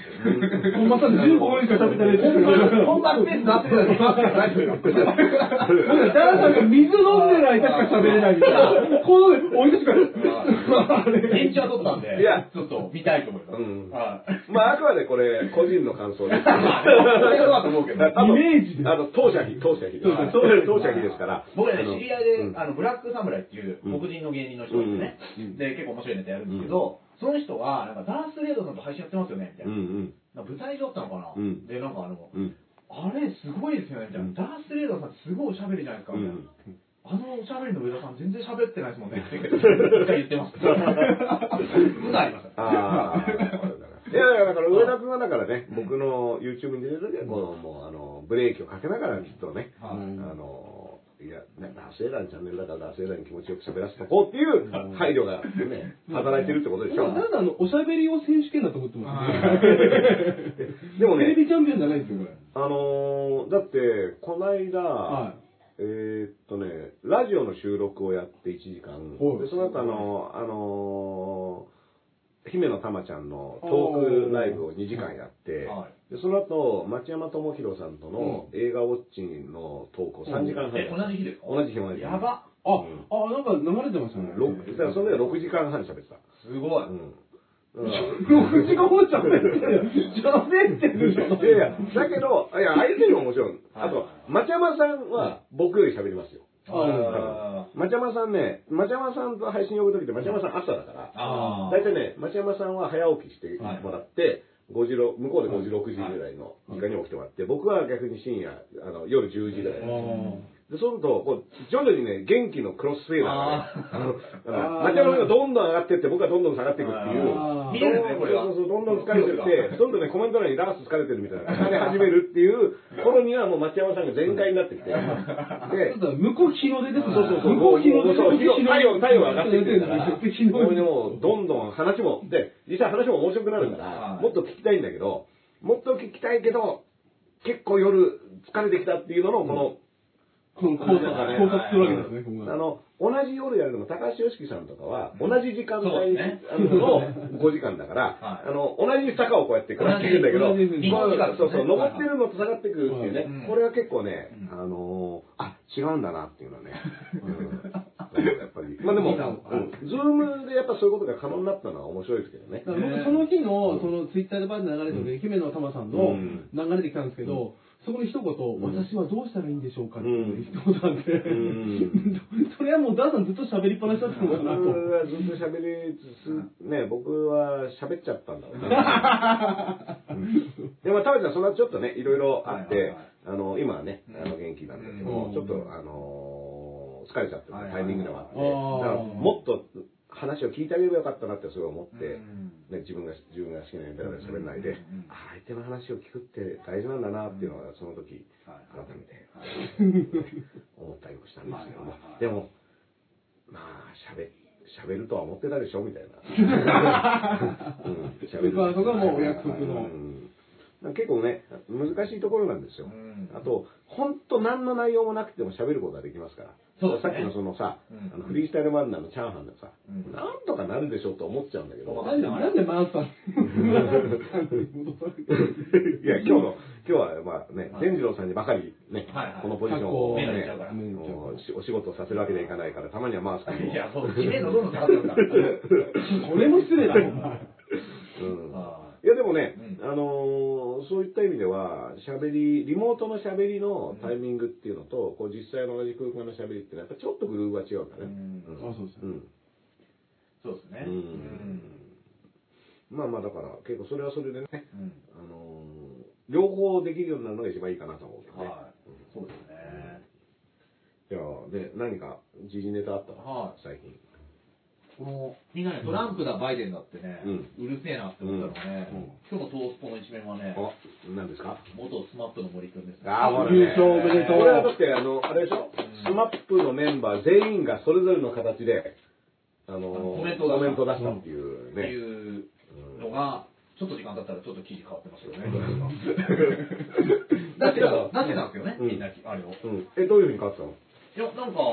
本間さん15分しか喋ってない。です本番ペースなってるのに見ますよ、大丈夫ですかダンさんが水飲んでる間しか喋れない。みたい。な。この、おい。しかあれ延長取ったんで、い。やちょっと見たい。と思い。ます。うんはい。まあ、あくまでこれ、個人の感想です。まあそれはそうだと思うけどあのイメージであの、当社費、当社費。そうそう当社費ですから。僕ね、あの知り合いで、うんあの、ブラックサムライっていううん黒人の芸人の人がいてね、うんで、結構面白いネタやるんですけど、その人は、なんか、ダースレードさんと配信やってますよね、みたいうんな。舞台上だったのかな、うんで、なんかあの、うん。あれ、すごいですよね、みたいな。うんダースレードさんすごいおしゃべりじゃないですか、みたいな。うんあのおしゃべりの上田さん全然喋ってないですもんねって言ってます。うがありました。いやいや、だから上田君はだからね、僕の YouTube に出てる時は、こう、もう、あの、ブレーキをかけながらきっとね、はい。あの、いや、ねダースエーダーのチャンネルだからダースエーダーに気持ちよく喋らせとこうっていう配慮がね、働いてるってことでしょ。今なんであの、おしゃべりを選手権だと思ってます。でもね、テレビチャンピオンじゃないんですよ、これ。あのー、だって、この間、はえーっとね、ラジオの収録をやって1時間、はい。でその後あの、あのー姫野玉ちゃんのトークライブを2時間やって、はでその後町山智博さんとの映画ウォッチンのトークを3時間半え、同じ日ですか？同じ日同じ日やば。あ、あ、なんか流れてましたね。ろくだからそれで6時間半喋ってた。すごい。うん。だから6時間もちゃってる。喋ってるじゃん。いやいや、だけど、いや、相手にももちろん、あと、町山さんは僕より喋りますよ。あ町山さんね、町山さんと配信呼ぶときって町山さん朝だから、あ大体ね、町山さんは早起きしてもらって、5時ろ向こうで5時、6時ぐらいの時間に起きてもらって、僕は逆に深夜、あの夜10時ぐらい。で、そうすると、こう、徐々にね、元気のクロスフェーダーがね、あの、あの町山さんがどんどん上がってって、僕はどんどん下がっていくっていう。見えるねこれは。そうそうそう、どんどん疲れてって、どんどんね、コメント欄にラース疲れてるみたいな、疲れ始めるっていう頃にはもう町山さんが全開になってきて、で、向こう日の出ですそうそうそう。向こう日の出そう太陽、太陽が上がってきてるから、これでもう、どんどん話も、で、実際話も面白くなるから、はいもっと聞きたいんだけど、もっと聞きたいけど、結構夜疲れてきたっていうのの、この、この考察、考察するわけですね、ここが。あの、同じ夜やるのも、高橋良樹さんとかは、同じ時間帯そうですねあの5時間だから、あの、同じ坂をこうやって下っていくんだけど、そうそう、登ってるのと下がっていくっていうね、これは結構ね、あのあ、違うんだなっていうのはね、やっぱり。まあでも、ズームでやっぱそういうことが可能になったのは面白いですけどね。僕、その日の、そのツイッターでバーで流れてる、姫野玉さんの流れてきたんですけど、そこで一言、私はどうしたらいいんでしょうかっていう一言なんで、ん。それはもうダーさんずっと喋りっぱなしだったのかなと。僕はずっと喋りつつ、ね、僕は喋っちゃったんだろうね。う んでも、田辺さん、そんなちょっとね、いろいろあって、あの、今はね、あの、元気なんだけども、うん。ちょっと、あのー疲れちゃってるタイミングでもあって、もっと話を聞いてあげればよかったなってすごい思って、うん。ね、自分が、自分が好きなようにベラベラ喋らないで、相手の話を聞くって大事なんだなっていうのが、その時、はい改めて思ったりもしたんですけども。でも、まあ、喋、喋るとは思ってたでしょみたいな。うん、喋る。まあそこはもうお約束の。うん。結構ね、難しいところなんですよ。うん。あと、本当何の内容もなくても喋ることができますから。そうね。さっきのそのさ、うん。あのフリースタイルマンナーのチャーハンでさ、うん。なんとかなるでしょうと思っちゃうんだけど、なんで、なんでマンさん いや、今日の、今日はまあね、善次郎さんにばかりねはいはい、このポジションをねお仕事させるわけにはいかないから、たまには回すから。いや、そう、知名度どんどん下がるから。これも失礼だも。うん。あいやでもね、うあのーそういった意味では、喋り、リモートの喋りのタイミングっていうのと、こう実際の同じ空間の喋りっていうのは、やっぱちょっとグルーブは違うからね。うんあそうですねんそうですね。うんまあまあだから、結構それはそれでね、うんあのー両方できるようになるのが一番いいかなと思うけどね。はい。そうですね。いやで、何か時事ネタあった？のはい最近。この、みん。なね、トランプだ、バイデンだってね、ううるせえなって思ったのがねうん、今日のトースポの一面はね、あ、何ですか？元 SMAP の森くんです。ね。ああ、ほら、優勝おめでとう。これはだって、あの、あれでしょ、 SMAP のメンバー全員がそれぞれの形で、あの、コメントを出した。コメントを出したっていうってね。いうのが、ちょっと時間経ったらちょっと記事変わってますよね。出してた、出してたんですよね、うん。みんな、あれを。うん。え、どういうふうに変わってたの？いや、なんか、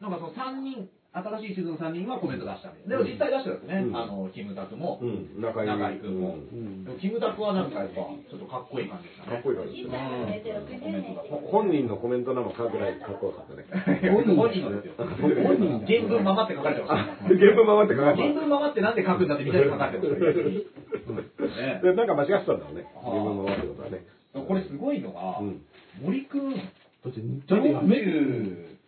なんかその3人、新しいシーズンの3人はコメント出したんで。も実際出してたんですね。うん、あの、キムタクも、うん、中井くんも。でもキムタクはなんかやっぱ、ちょっとかっこいい感じでしたね。かっこいい感じでしたね。本人のコメントなのかぐらいかっこよかったね。本人のですよ。本人の原文ままって書かれてました。原文ままって書かれてました。原文ままってなんで書くんだってみたいに書かれてました。なんか間違ってたんだろうね。原文ままってことはね。これすごいのが、森くん、だって、めっちゃ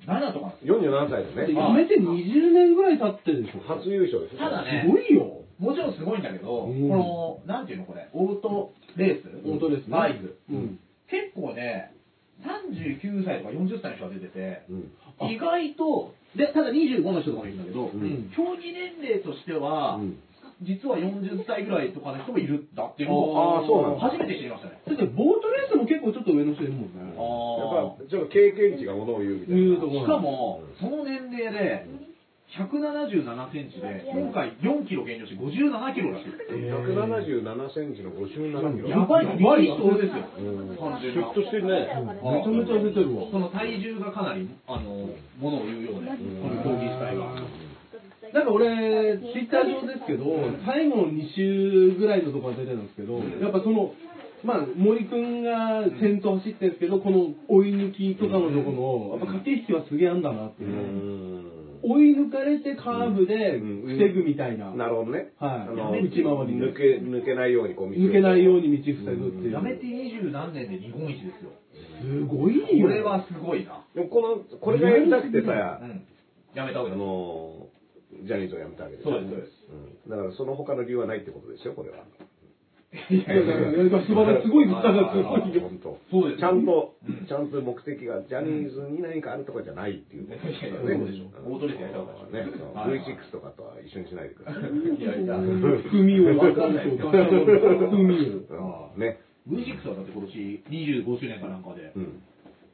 7とかです。47歳ですね。やめて20年ぐらい経ってるでしょ。初優勝ですね。ただね、すごいよ。もちろんすごいんだけど、うん、この、なんていうのこれ、オートレース、オートレース、ね、バイク、うん、結構ね、39歳とか40歳の人が出てて、うん、意外と、で、ただ25の人とかもいるんだけど、競技年齢としては、実は40歳ぐらいとかの人もいるんだっていうのをあーそうなんだ初めて知りましたね。だって、ボートレースも結構ちょっと上の人いるもんね。やあっぱちょっと経験値がものを言うみたいな。言うとこしかも、その年齢で、177センチで、今回4キロ減量して57キロらしいです。177センチの57キロ？やばいな、ビッグ人ですよ。うん。単純なシュッとしてるね。めちゃめちゃ出てるわ。その体重がかなり、あの、ものを言うようで、この競技自体が。なんか俺、ツイッター上ですけど、最後の2周ぐらいのところが出てるんですけど、やっぱその、まあ、森くんが先頭走ってるんですけど、この追い抜きとかのところの、やっぱ駆け引きはすげえあんだなっていうう。ん。追い抜かれてカーブでうん防ぐみたいな。なるほどね。はいあの内回りで抜け、抜けないようにこう道を抜けないように道塞ぐっていう。やめて二十何年で日本一ですよ。すごいよ。これはすごいな。でもこの、これがやりたくてさ、うん。やめたあ方がいい。の、ジャニーズを辞めたわけでしょ？そうですそうですうんだからその他の理由はないってことですよ、これは。いやいやいやすごい、すごいよ。本当。そうですちゃんとうん、ちゃんと目的がジャニーズに何かあるとかじゃないっていうことですよね。いやいやそうでしょ大鳥でやりたかったでしょね、はい V6 とかとは一緒にしないでください。いやいや。含みを、わかんない。含みを。うんね。V6 はだって今年25周年かなんかでう、ん。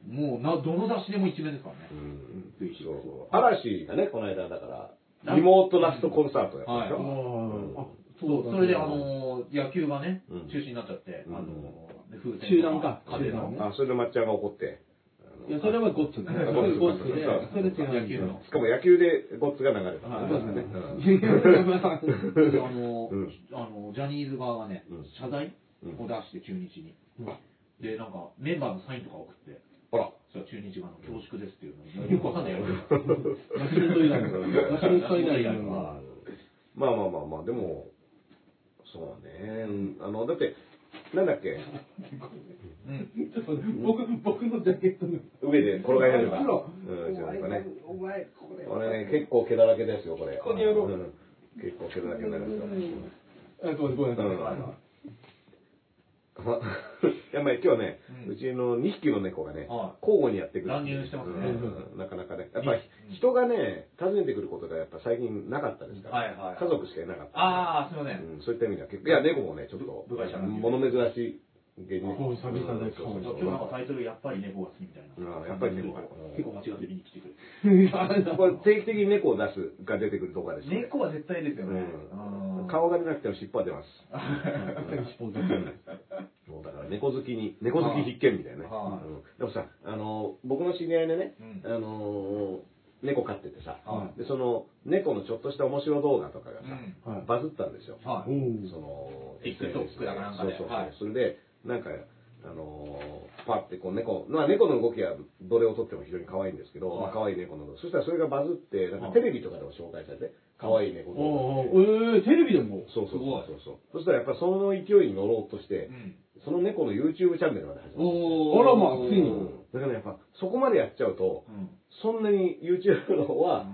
もうな、どの雑誌でも一面ですからね。うん。V6 そうそう。嵐がね、この間だから、リモートラストコンサートやったでしょ？ああ、そう、それであのー、野球がねうん、中止になっちゃって、うん。あのー、で風船集団か。風の。集団あ、それで抹茶が怒って。いや、それはゴッツね。ゴッツで、それ違う。野球の。しかも野球でゴッツが流れた。はい。そうですね。うん。あのうんー、あの、ジャニーズ側がねうん、謝罪うん。を出して中日に。で、なんか、メンバーのサインとか送って、したら中日があの恐縮ですっていうのよくわかんないやろ。ヤクルト以来の。ヤクルトの。まあまあまあまあ、でも、そうだね。あの、だって、なんだっけ、うん。ちょっと僕、僕のジャケットの。上で転がり始めた。黒うん、じゃあなんかね。お前、これ。ね、結構毛だらけですよ、これ。この野郎うん結構毛だらけになるんですよ。ごめんなさい。や、まあ今日はね、うんうちの2匹の猫がねは、交互にやってくる。乱入してますねうんなかなかね。やっぱり人がね、訪ねてくることがやっぱ最近なかったですから。はいはいはい家族しかいなかった。ああ、すいません。うん、そういった意味では結構、いや、猫もね、ちょっと、物珍しい芸人。もう久々でそうそうそう今日なんかタイトルやっぱり猫が好きみたいな。うんやっぱり猫。が結構間違って見に来てくれる。これ定期的に猫を出すが出てくる動画です。猫は絶対ですよね。うん。顔が出なくても尻尾は出ます。尻尾出てるもうだから猫好きに、猫好き必見みたいなね。でもさ、あの、僕の知り合いでね、うん。あの、猫飼っててさ、はい。で、その、猫のちょっとした面白動画とかがさ、バズったんですよ。その、TikTok だかなんかで。そうそうそれで、なんか、あのーパッてこう猫、まあ猫の動きはどれをとっても非常に可愛いんですけど、はい。まあ可愛い猫の。そしたらそれがバズって、なんかはいテレビとかでも紹介されて、可愛い猫動画おうおうえー、テレビでも？そうそうそうそう。そしたらやっぱりその勢いに乗ろうとして、うん。その猫の YouTube チャンネルまで始まる。おあらまあついに。うん。だからやっぱそこまでやっちゃうと、うん。そんなに YouTube の方は、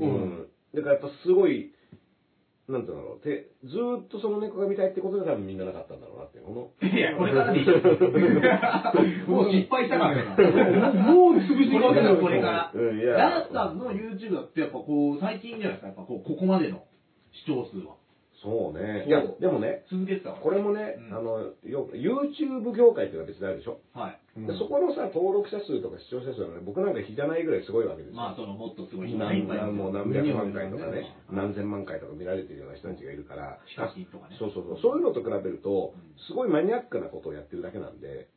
ううんん。だからやっぱすごい、なんていうんだろう。てずーっとその猫が見たいってことで多分みんななかったんだろうなっていう。このいや、これからでい いよ。もう失敗したからね。もう潰しこれから、これから。うんいやダンスさんの YouTube だってやっぱこう、最近じゃないですか、やっぱこう、ここまでの視聴数は。そうね。いや、でもね、続けてた。これもね、うんあの、よ YouTube 業界っていうのは別にあるでしょ？はい。でそこのさ、登録者数とか視聴者数はね、僕なんか比じゃないぐらいすごいわけですよ。まあ、その、もっとすごい人いっぱいいるもう何百万回とかね、うん何千万回とか見られてるような人たちがいるから、ヒカキンとかね。そうそうそう、そういうのと比べるとうん、すごいマニアックなことをやってるだけなんで、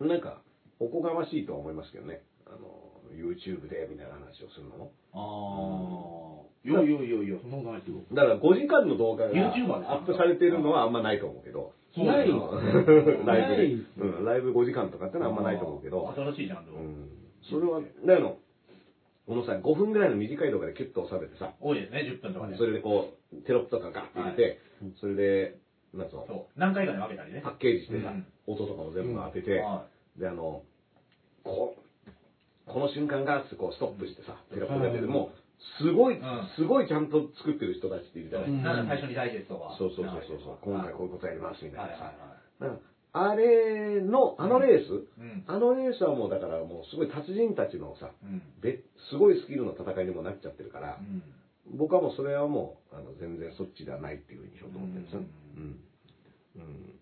うん。なんか、おこがましいとは思いますけどね。あの、YouTube でみたいな話をするの？も。ああ。いやいやいやいや、そんなことないですよ。だから5時間の動画が YouTuber ですアップされてるのはあんまないと思うけど、そうないですよライブうん、ライブ5時間とかってのはあんまないと思うけど、新しいジャンルを。うん、それは、だの、このさ、5分ぐらいの短い動画でキュッと収めてさ、多いですね、10分とかで。それでこう、テロップとかガッて入れて、それで、なんそう。何回かで分けたりね。パッケージしてさ、うん。音とかも全部当てて、はで、あの、ここの瞬間がってこうストップしてさ、テロップが出て、もう、すごい、んすごいちゃんと作ってる人たちっているじゃないい。ですか。なんか最初にダイジェストが。そうそうそうそうそう、今回こういうことやりますみたいはいなはいはさ。だからあれの、あのレース、い。うん。あのレースはもうだからもうすごい達人たちのさ、うん。べすごいスキルの戦いにもなっちゃってるから、うん。僕はもうそれはもう、あの、全然そっちではないっていうふうにしようと思ってるんですよ。ううん。うん。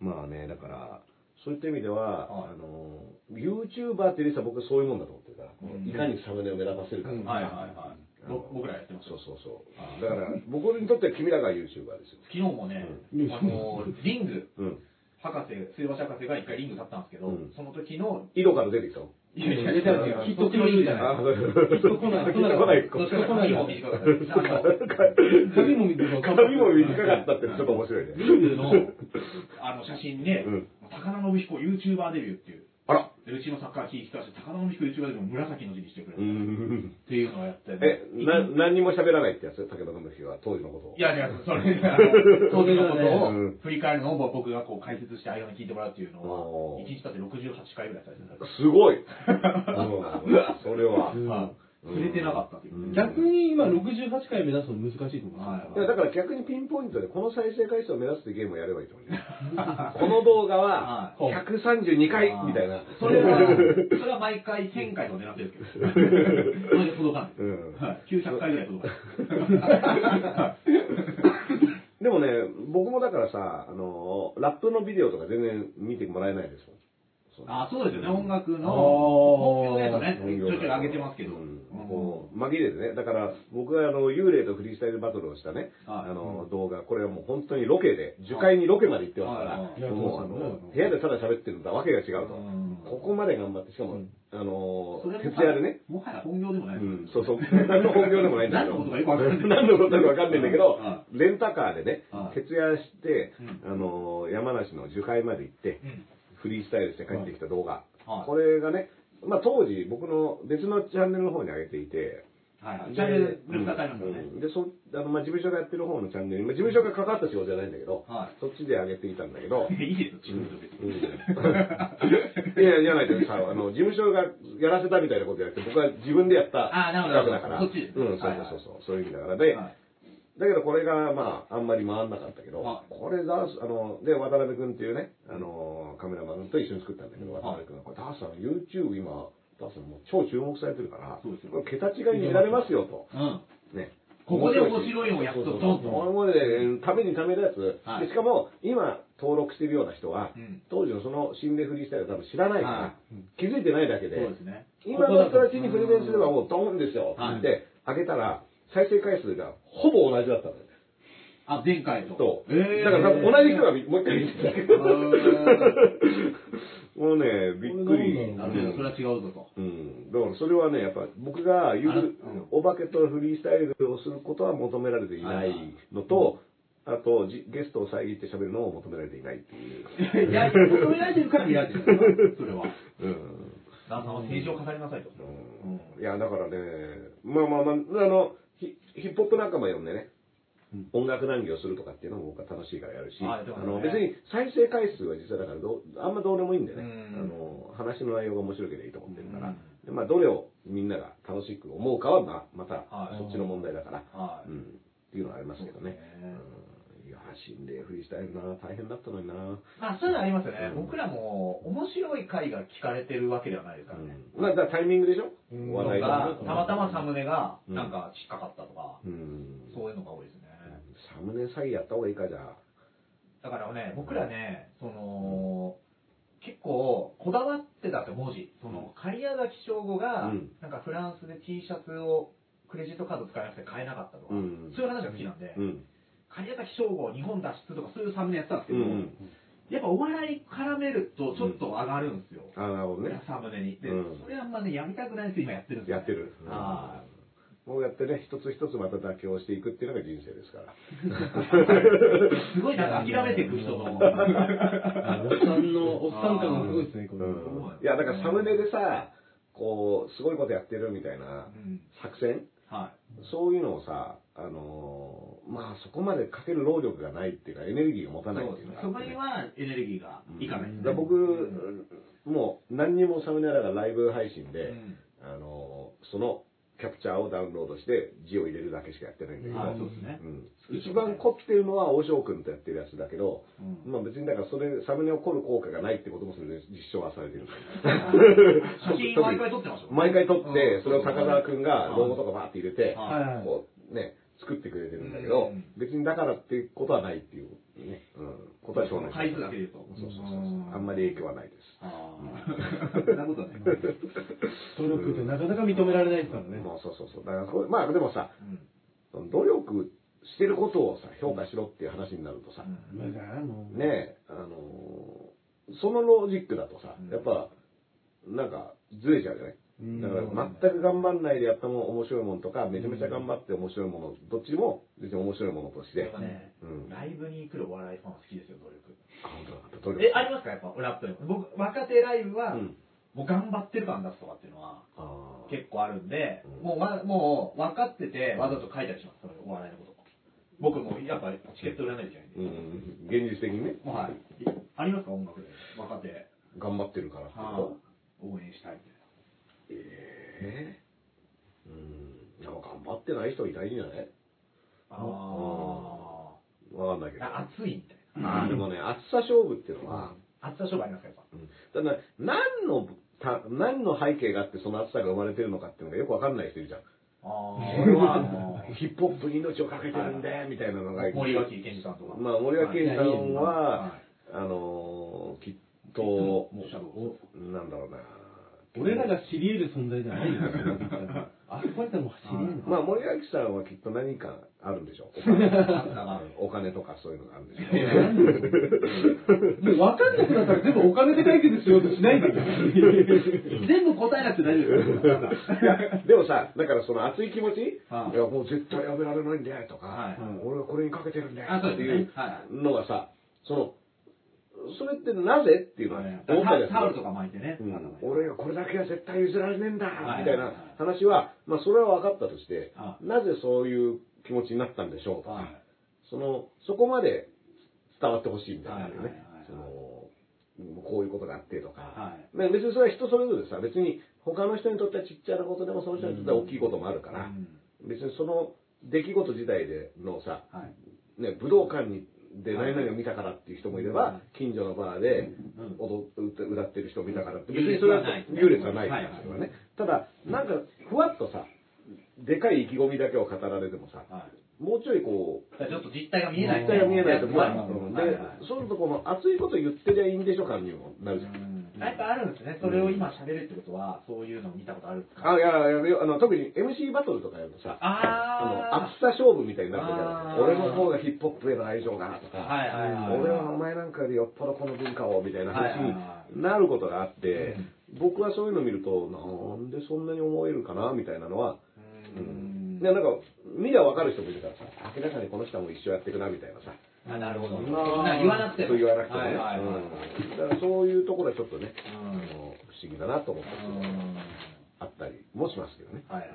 まあね、だから、そういった意味では、はい。あの、YouTuber っていうレースは僕そういうもんだと思ってるから、うん。いかにサムネを目立たせるか。とか、はいはいはい。僕らやってますそうそうそう。だから、僕にとっては君らが YouTuber ですよ。昨日もね、うん。あのリング。うん。博士末橋博士が一回リング立ったんですけど、うん。その時の井戸から出てきたのいやいや出たっと来るじゃない、きっと来ない来ない。どっちかとい髪も短かったですあの髪も短かった。ったってちょっと面白いね。リングのあの写真で、高田信彦 YouTuber デビューっていうあら。でうちのサッカー聞いてたし高田信彦デビューも紫の字にしてくれうた、っん。ていうのをやってえ、な、何にも喋らないってやつ武田信彦は当時のことを。いやいや、それ、あの当時のことをうん振り返るのを僕がこう解説して相手に聞いてもらうっていうのおーは、1日経って68回ぐらいされてた。すごい。うんそれは。はい触れてなかったっていううん逆に今68回目指すの難しいと思う。はいいやだから逆にピンポイントでこの再生回数を目指すってゲームをやればいいと思うね。この動画ははい132回みたいな。それは、それは毎回1000回とか狙ってるんですけど、それで届かない。うんはい、900回ぐらい届かない。でもね、僕もだからさ、あの、ラップのビデオとか全然見てもらえないですもん。あ、そうですよね、音楽の、本業のやつね、ちょいちょい上げてますけど。うん。うん。こう紛れてね、だから僕があの幽霊とフリースタイルバトルをしたね、はい。あの動画、これはもう本当にロケで、樹海にロケまで行ってますから、もうあの部屋でただ喋ってるのとはわけが違うと、うん。ここまで頑張って、しかも、うん。あの徹夜でね、もはや本業でもない。ですようん、そうそう、何の本業でもないんだけど、何のことかよくわかんない 何のことかわかんないんだけどは、レンタカーでねは、い。徹夜して、うん。あの山梨の樹海まで行って、うんフリースタイルして帰ってきた動画、はい。これがね、まあ、当時僕の別のチャンネルの方に上げていて、はいはい。チャンネルループタイムのね。うん。でそあのまあ、事務所がやってる方のチャンネルに、まあ、事務所が関わった仕事じゃないんだけど、はそっちで上げていたんだけど、い。いいですよ、チームと別うん。に。いや、じゃないとさ、あの、事務所がやらせたみたいなことじゃなくて、僕は自分でやったあなるほど企画だから、そっちですね。うん、そうそうそう、そういう意味だから。で、はいだけどこれが、まあ、あんまり回んなかったけど、はこれダース、あの、で、渡辺君っていうね、あの、カメラマンと一緒に作ったんだけど、渡辺君が、これダースさん、YouTube 今、ダースさんもう超注目されてるから、そうですよ。これ桁違いに見られますよと。うん。ね。ここで面白いのをやっとドンと。これで、ためにためるやつ、はい。でしかも、今、登録してるような人は、うん。当時のその心霊フリースタイルを多分知らないから、は気づいてないだけで、そうですね。今の人たちにプレゼンすればもうドーンですよ、はいってあげたら、再生回数がほぼ同じだったのよ。あ、前回と。そう。えーだから多分同じ人がもう一回見てたけど、もうね、びっくり。なるほど、それは違うぞと。うん、だからそれはね、やっぱ僕が言う、お化けとフリースタイルをすることは求められていないのと、あとじゲストを遮って喋るのも求められていないっていう。いや、求められてるから見られてるんですよそれは。うん旦那は政治を語りなさいと。うんいや、だからね、まあまあまあ、あの、ヒヒップホップ仲間呼んでね、音楽談義をするとかっていうのも僕は楽しいからやるし、あの別に再生回数は実はだからどうあんまどうでもいいんでね、うん。あの話の内容が面白ければいいと思ってるから、うん。でまあ、どれをみんなが楽しく思うかはまあまたはい。そっちの問題だから、はい。うん、っていうのはありますけどね。うんいや、心霊フリースタイルな、大変だったのにな。まあ、そういうのありますよね。うん僕らも面白い回が聞かれてるわけではないですからね。うんまあ、だからタイミングでしょ、うん話題とかと、たまたまサムネがうんなんか引っかかったとか、うん。そういうのが多いですね。サムネ詐欺やった方がいいかじゃあ。だからね、僕らね、その、結構こだわってたんですよ、文字。その、狩矢崎省吾がうん、なんかフランスで T シャツをクレジットカード使えなくて買えなかったとか、うんそういう話が好きなんで、うん。狩矢崎省吾日本脱出とかそういうサムネやってたんですけど、うん。やっぱお笑い絡めるとちょっと上がるんですよ。あ、なるほどね。サムネに。で、うんそれはあんまね、やりたくないんですけど、今やってるんですよ、やってる。はもうやってね、一つ一つまた妥協していくっていうのが人生ですから。い。すごいなんか諦めていく人の。おっさんの、おっさん感がすごいですね、これ。うんいや、だからサムネでさ、こう、すごいことやってるみたいなうん作戦はそういうのをさ、あのーまあそこまでかける労力がないっていうか、エネルギーが持たい。ない。っていうのがあってねそこにはエネルギーがいかないですね。だから僕、もう何にもサムネだからライブ配信で、うんあのーそのキャプチャーをダウンロードして字を入れるだけしかやってないんだけど、ね。うん、一番凝ってるのは大翔君とやってるやつだけど、うん。まあ別にだからそれサムネを凝る効果がないってこともそれで実証はされてる。写真毎回撮ってましたもんね。毎回撮って、うん。それを高澤君がロゴとかバーって入れて、こうね、作ってくれてるんだけど、うん。別にだからっていうことはないっていう。ね。うん。ことは少年回数だけで言うと。そうそうそうそう。あんまり影響はないです。ああ。そんなことはない。努力ってなかなか認められないですからね。まあそうそうそう。だからこれ、まあでもさ、努力してることをさ、評価しろっていう話になるとさ、ねえ、あのーそのロジックだとさうん、やっぱ、なんか、ずれちゃうじゃないうんだから、全く頑張んないでやったも面白いものとか、めちゃめちゃ頑張って面白いもの、どっちも別に面白いものとして。ライブに来るお笑いファンは好きですよ、努力。あ、本当だ、努力。え、ありますかやっぱ、ラップ。僕、若手ライブは、うん。もう頑張ってる感出すとかっていうのは、結構あるんで、うんもうわ、もう分かってて、わざと書いたりします、それお笑いのこと。僕も、やっぱチケット売らないといけないんで。うん。現実的にね、はい。ありますか音楽で。若手。頑張ってるから応援したいみたいええうん。なんか頑張ってない人いないんじゃない？な。あわかんないけど。あ。熱いみたいな。あーでもね、暑さ勝負っていうのは、熱さ勝負ありますか、やっぱ。うん、ただ何のた何の背景があってその暑さが生まれてるのかっていうのがよくわかんない人いるじゃん。ああ、俺は、あの、ヒップホップに命をかけてるんで、みたいなのが。森脇健児さんとか。まあ、森脇健児さんはは、あのーきっと、なんだろうな。俺らが知り得る存在じゃないよ。あそこやったらもう知り得る。まあ、森脇さんはきっと何かあるんでしょう。お金とかそういうのがあるんでしょう。もう分かんなくなったら全部お金で解決しようとしないんだけど。全部答えなくて大丈夫でもさ、だからその熱い気持ち、いはいやもう絶対やめられないんだよとか、はい。俺はこれにかけてるんでっていうはい。のがさ、その、それってなぜっていうのは思ったタオルとか巻いてね。うん。俺がこれだけは絶対譲られねえんだはい。みたいな話は、まあそれは分かったとしては、なぜそういう気持ちになったんでしょうとはい。か、その、そこまで伝わってほしいみたいなのね。そのこういうことがあってとか、はい。ね別にそれは人それぞれさ、別に他の人にとってはちっちゃなことでもその人にとっては大きいこともあるから、うん。別にその出来事自体でのさ、はい。ね、武道館にで何々を見たからっていう人もいれば、近所のバーでうん。踊って歌ってる人を見たからって、別にそれは優劣はないはい。からそれはね。ただ、なんか、ふわっとさ、でかい意気込みだけを語られてもさ、はい。もうちょいこう、ちょっと実態が見えない。実態が見えないと、まあ、はい。うんでそうするとこの熱いこと言ってりゃいいんでしょ感にもなるじゃん。うんやっぱあるんですね。それを今喋るってことは、そういうのを見たことあるんですかあ、いやいやいや、あの、特に MC バトルとかやるとさ、あの、あ熱さ勝負みたいになってるじゃあーん。俺の方がヒップホップへの愛情だとか、はいはいはい俺はお前なんかよりよっぽどこの文化をみたいな話になることがあって、僕はそういうのを見ると、なんでそんなに思えるかなみたいなのは、ううんん。で、なんか、見りゃわかる人もいるからさ、明らかにこの人はもう一生やっていくなみたいなさ。あ、なるほど。そんそんなな言わなくても。そう言わなくてもね。はいはいはいうんだからそういうところはちょっとね、うんあの不思議だなと思ったあったりもしますけどね。はいはい。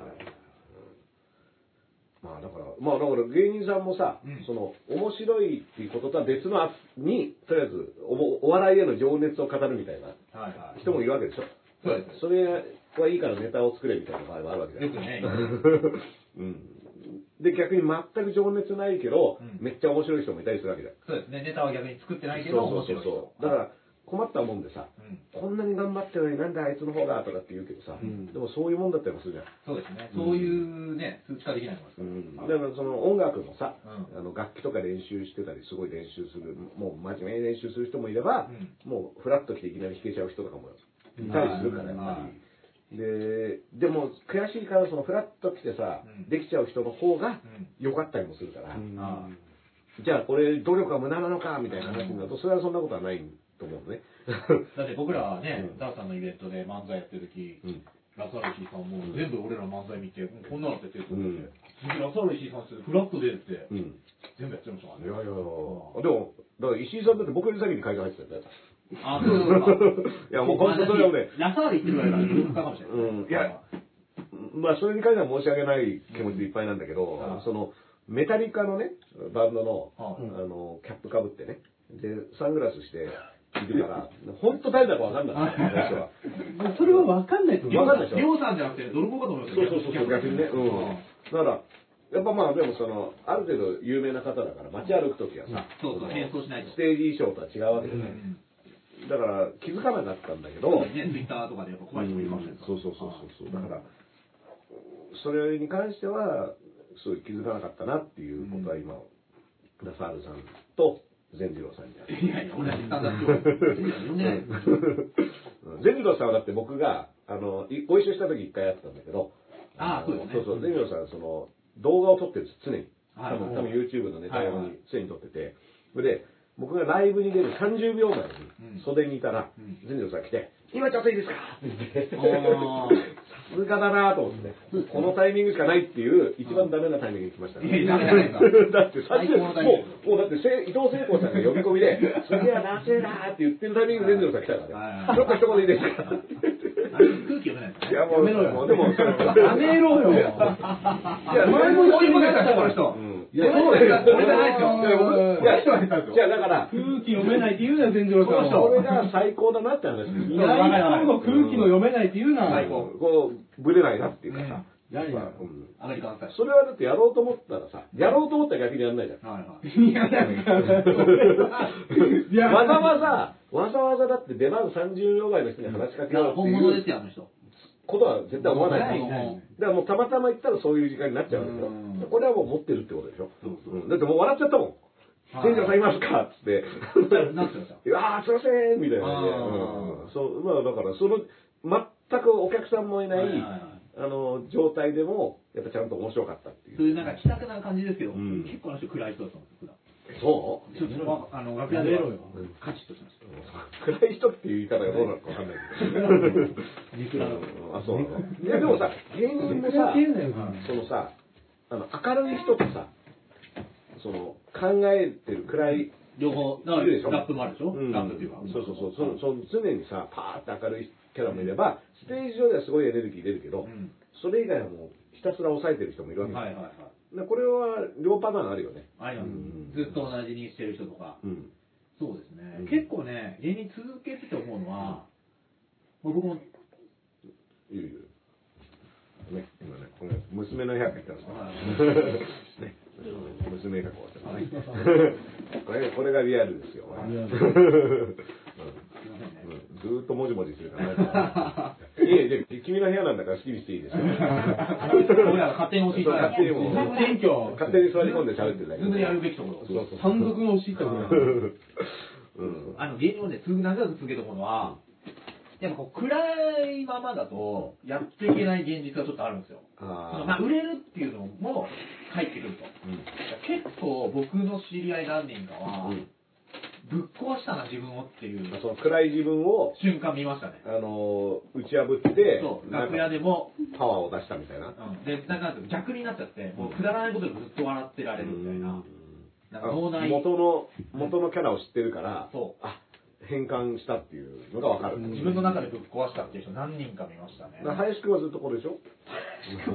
まあだから、まあだから芸人さんもさ、うんその面白いっていうこととは別のあに、とりあえずおお笑いへの情熱を語るみたいなはいはい。人もいるわけでしょ。そうですそれはいいからネタを作れみたいな場合もあるわけじゃないよくね。うん。で、逆に全く情熱ないけど、うんめっちゃ面白い人もいたりするわけじゃん。そうですね。ネタは逆に作ってないけど、そうそうそう面白いそう。だから、困ったもんでさ、うんこんなに頑張ってるのになんであいつの方がとかって言うけどさ、んでもそういうもんだったりもするじゃん。そうですね。そういうね、数値化できないもうん、のですだからその音楽もさ、うあの楽器とか練習してたりすごい練習するもう真面目に練習する人もいれば、もうフラッと来ていきなり弾けちゃう人とかもいたりするからやっぱり、ででも悔しいからそのフラッと来てさ、うん。できちゃう人の方がうん。良かったりもするから、あじゃあこれ努力は無駄なのかみたいな話になるとそれはそんなことはないと思うのね。だって僕らはねうん、ダーさんのイベントで漫才やってる時、うん。ラサール石井さんも全部俺らの漫才見て、こんなのやってて、うん。次ラサール石井さんってフラットでって、うん。全部やってましたからね。いやいやいや、でも、だから石井さんだって僕より先に会社入ってたよ。ね。あ、そうそう。いやもう本当それはねラサール行ってるぐらいから努力家かもしれない。うんいやまあ、それに関しては申し訳ない気持ちでいっぱいなんだけど、うんその、メタリカのね、バンドの、はいあの、キャップかぶってね、で、サングラスして、いるから、本当誰だかわかんない最初は。それは分かんないと思う。わかんないでしょりょうさんじゃなくて、泥棒かと思いましたそうそうそうそう、逆にね。うん。うんだから、やっぱまあでもその、ある程度有名な方だから、街歩くときはさ、そうそう変装しないとステージ衣装とは違うわけでね。うんだから気づかなかったんだけど、ね、ツイッターとかでやっぱ怖い人もいるか？もしれない。そうそうそうそう。だからそれに関してはすごい気づかなかったなっていうことは今、ラサールさんと善次郎さんに。い。やいや、同じスタンダード善次郎さんはだって僕が、あの、いご一緒した時一回やってたんだけど、ああそうですね。そうそう、善次郎さん、その、動画を撮ってるんです、常に。はい。多分、多分 YouTube のネタ用に常に撮ってて、で、僕がライブに出る30秒前にうん。袖にいたらうん、善次郎さんが来て、今ちょっといいですか？って言って、あさすがだなと思って、このタイミングしかないっていう、一番ダメなタイミングに来ましたね。ダメじゃないですだって最30高のタイミングもう、もうだってせ、伊藤聖子さんが呼び込みで、すげえな、せえなって言ってるタイミングで善次郎さん来たからはいね。ちょっと一言いいですか？空気読めないですね。いや、めろよ やめろよ。いや、前もこういうことやったこの人。うんいや、そうだよ。俺じゃないですよ。いや僕いや、じゃあだから、空気読めないって言うなよ、全次郎さんこれは。が最高だなって話ですいない人の空気の読めないって言うな。最高こう、ぶれないなっていうかさ。何がうんアメリカンスタイル。それはだってやろうと思ったらさ、やろうと思ったら逆にやんないじゃん。はいはい。いや、なんか、いやわざわざ、わざわざだって出番30秒前の人に話しかけようっていう本物ですよ、あの人。ことは絶対思わない。だからもうたまたま行ったらそういう時間になっちゃうんでうんしょ。これはもう持ってるってことでしょ？そうそううんだってもう笑っちゃったもん。はい店長さんいますかっつって。なってました。いやー、すいませんみたいなね。そう、まあだから、その、全くお客さんもいないあの、状態でも、やっぱちゃんと面白かったっていう。そういうなんか気さくな感じですけど、うん結構あの人暗い人だったんですよ、普段。そう？ちょっとわあの、楽屋でカチッとしました。暗い人っていう言い方がどうなのかわかんないけど。あ、そうなの。いや、でもさ、芸人もさ、そのさ、あの、明るい人とさ、その、考えてる暗い、両方、ラップもあるでしょ、うんラップっていうか。そうそうそう、そのその常にさ、パーって明るいキャラもいれば、ステージ上ではすごいエネルギー出るけど、うんそれ以外はもうひたすら抑えてる人もいるわけはいはいはい。でこれは両パターンあるよね。ありますうんずっと同じにしてる人とか。うん。そうですね。うん結構ね、芸人続けてて思うのは、もう僕も、いるいる。ね、今ね、この娘の部屋帰ったんですよ。はい ね、娘がこうやって、これ、これがリアルですよ。ずーっともじもじするからね。いえ、で君の部屋なんだから好きにしていいですよ。俺らが勝手に教えてもら勝手にもう選挙勝手に座り込んで喋ってるだけ。自分でやるべきところ。単独の押し入ったぐらい。うん。あの芸人をね、続長く続けて思うのは、やっぱこう暗いままだとやっていけない現実がちょっとあるんですよ。あーまあ売れるっていうのも入ってくると。結構僕の知り合い何人かは、うんぶっ壊したな自分をっていうまあその暗い自分を、瞬間見ましたね。あのー、打ち破って、そう、楽屋でも、パワーを出したみたいな。うん、で、なんか逆になっちゃって、もうくだらないことでずっと笑ってられるみたいな。なんか脳内元の、元のキャラを知ってるから、そうあ、変換したっていうのがわかる。自分の中でぶっ壊したっていう人何人か見ましたね林くんはずっとこれでしょ？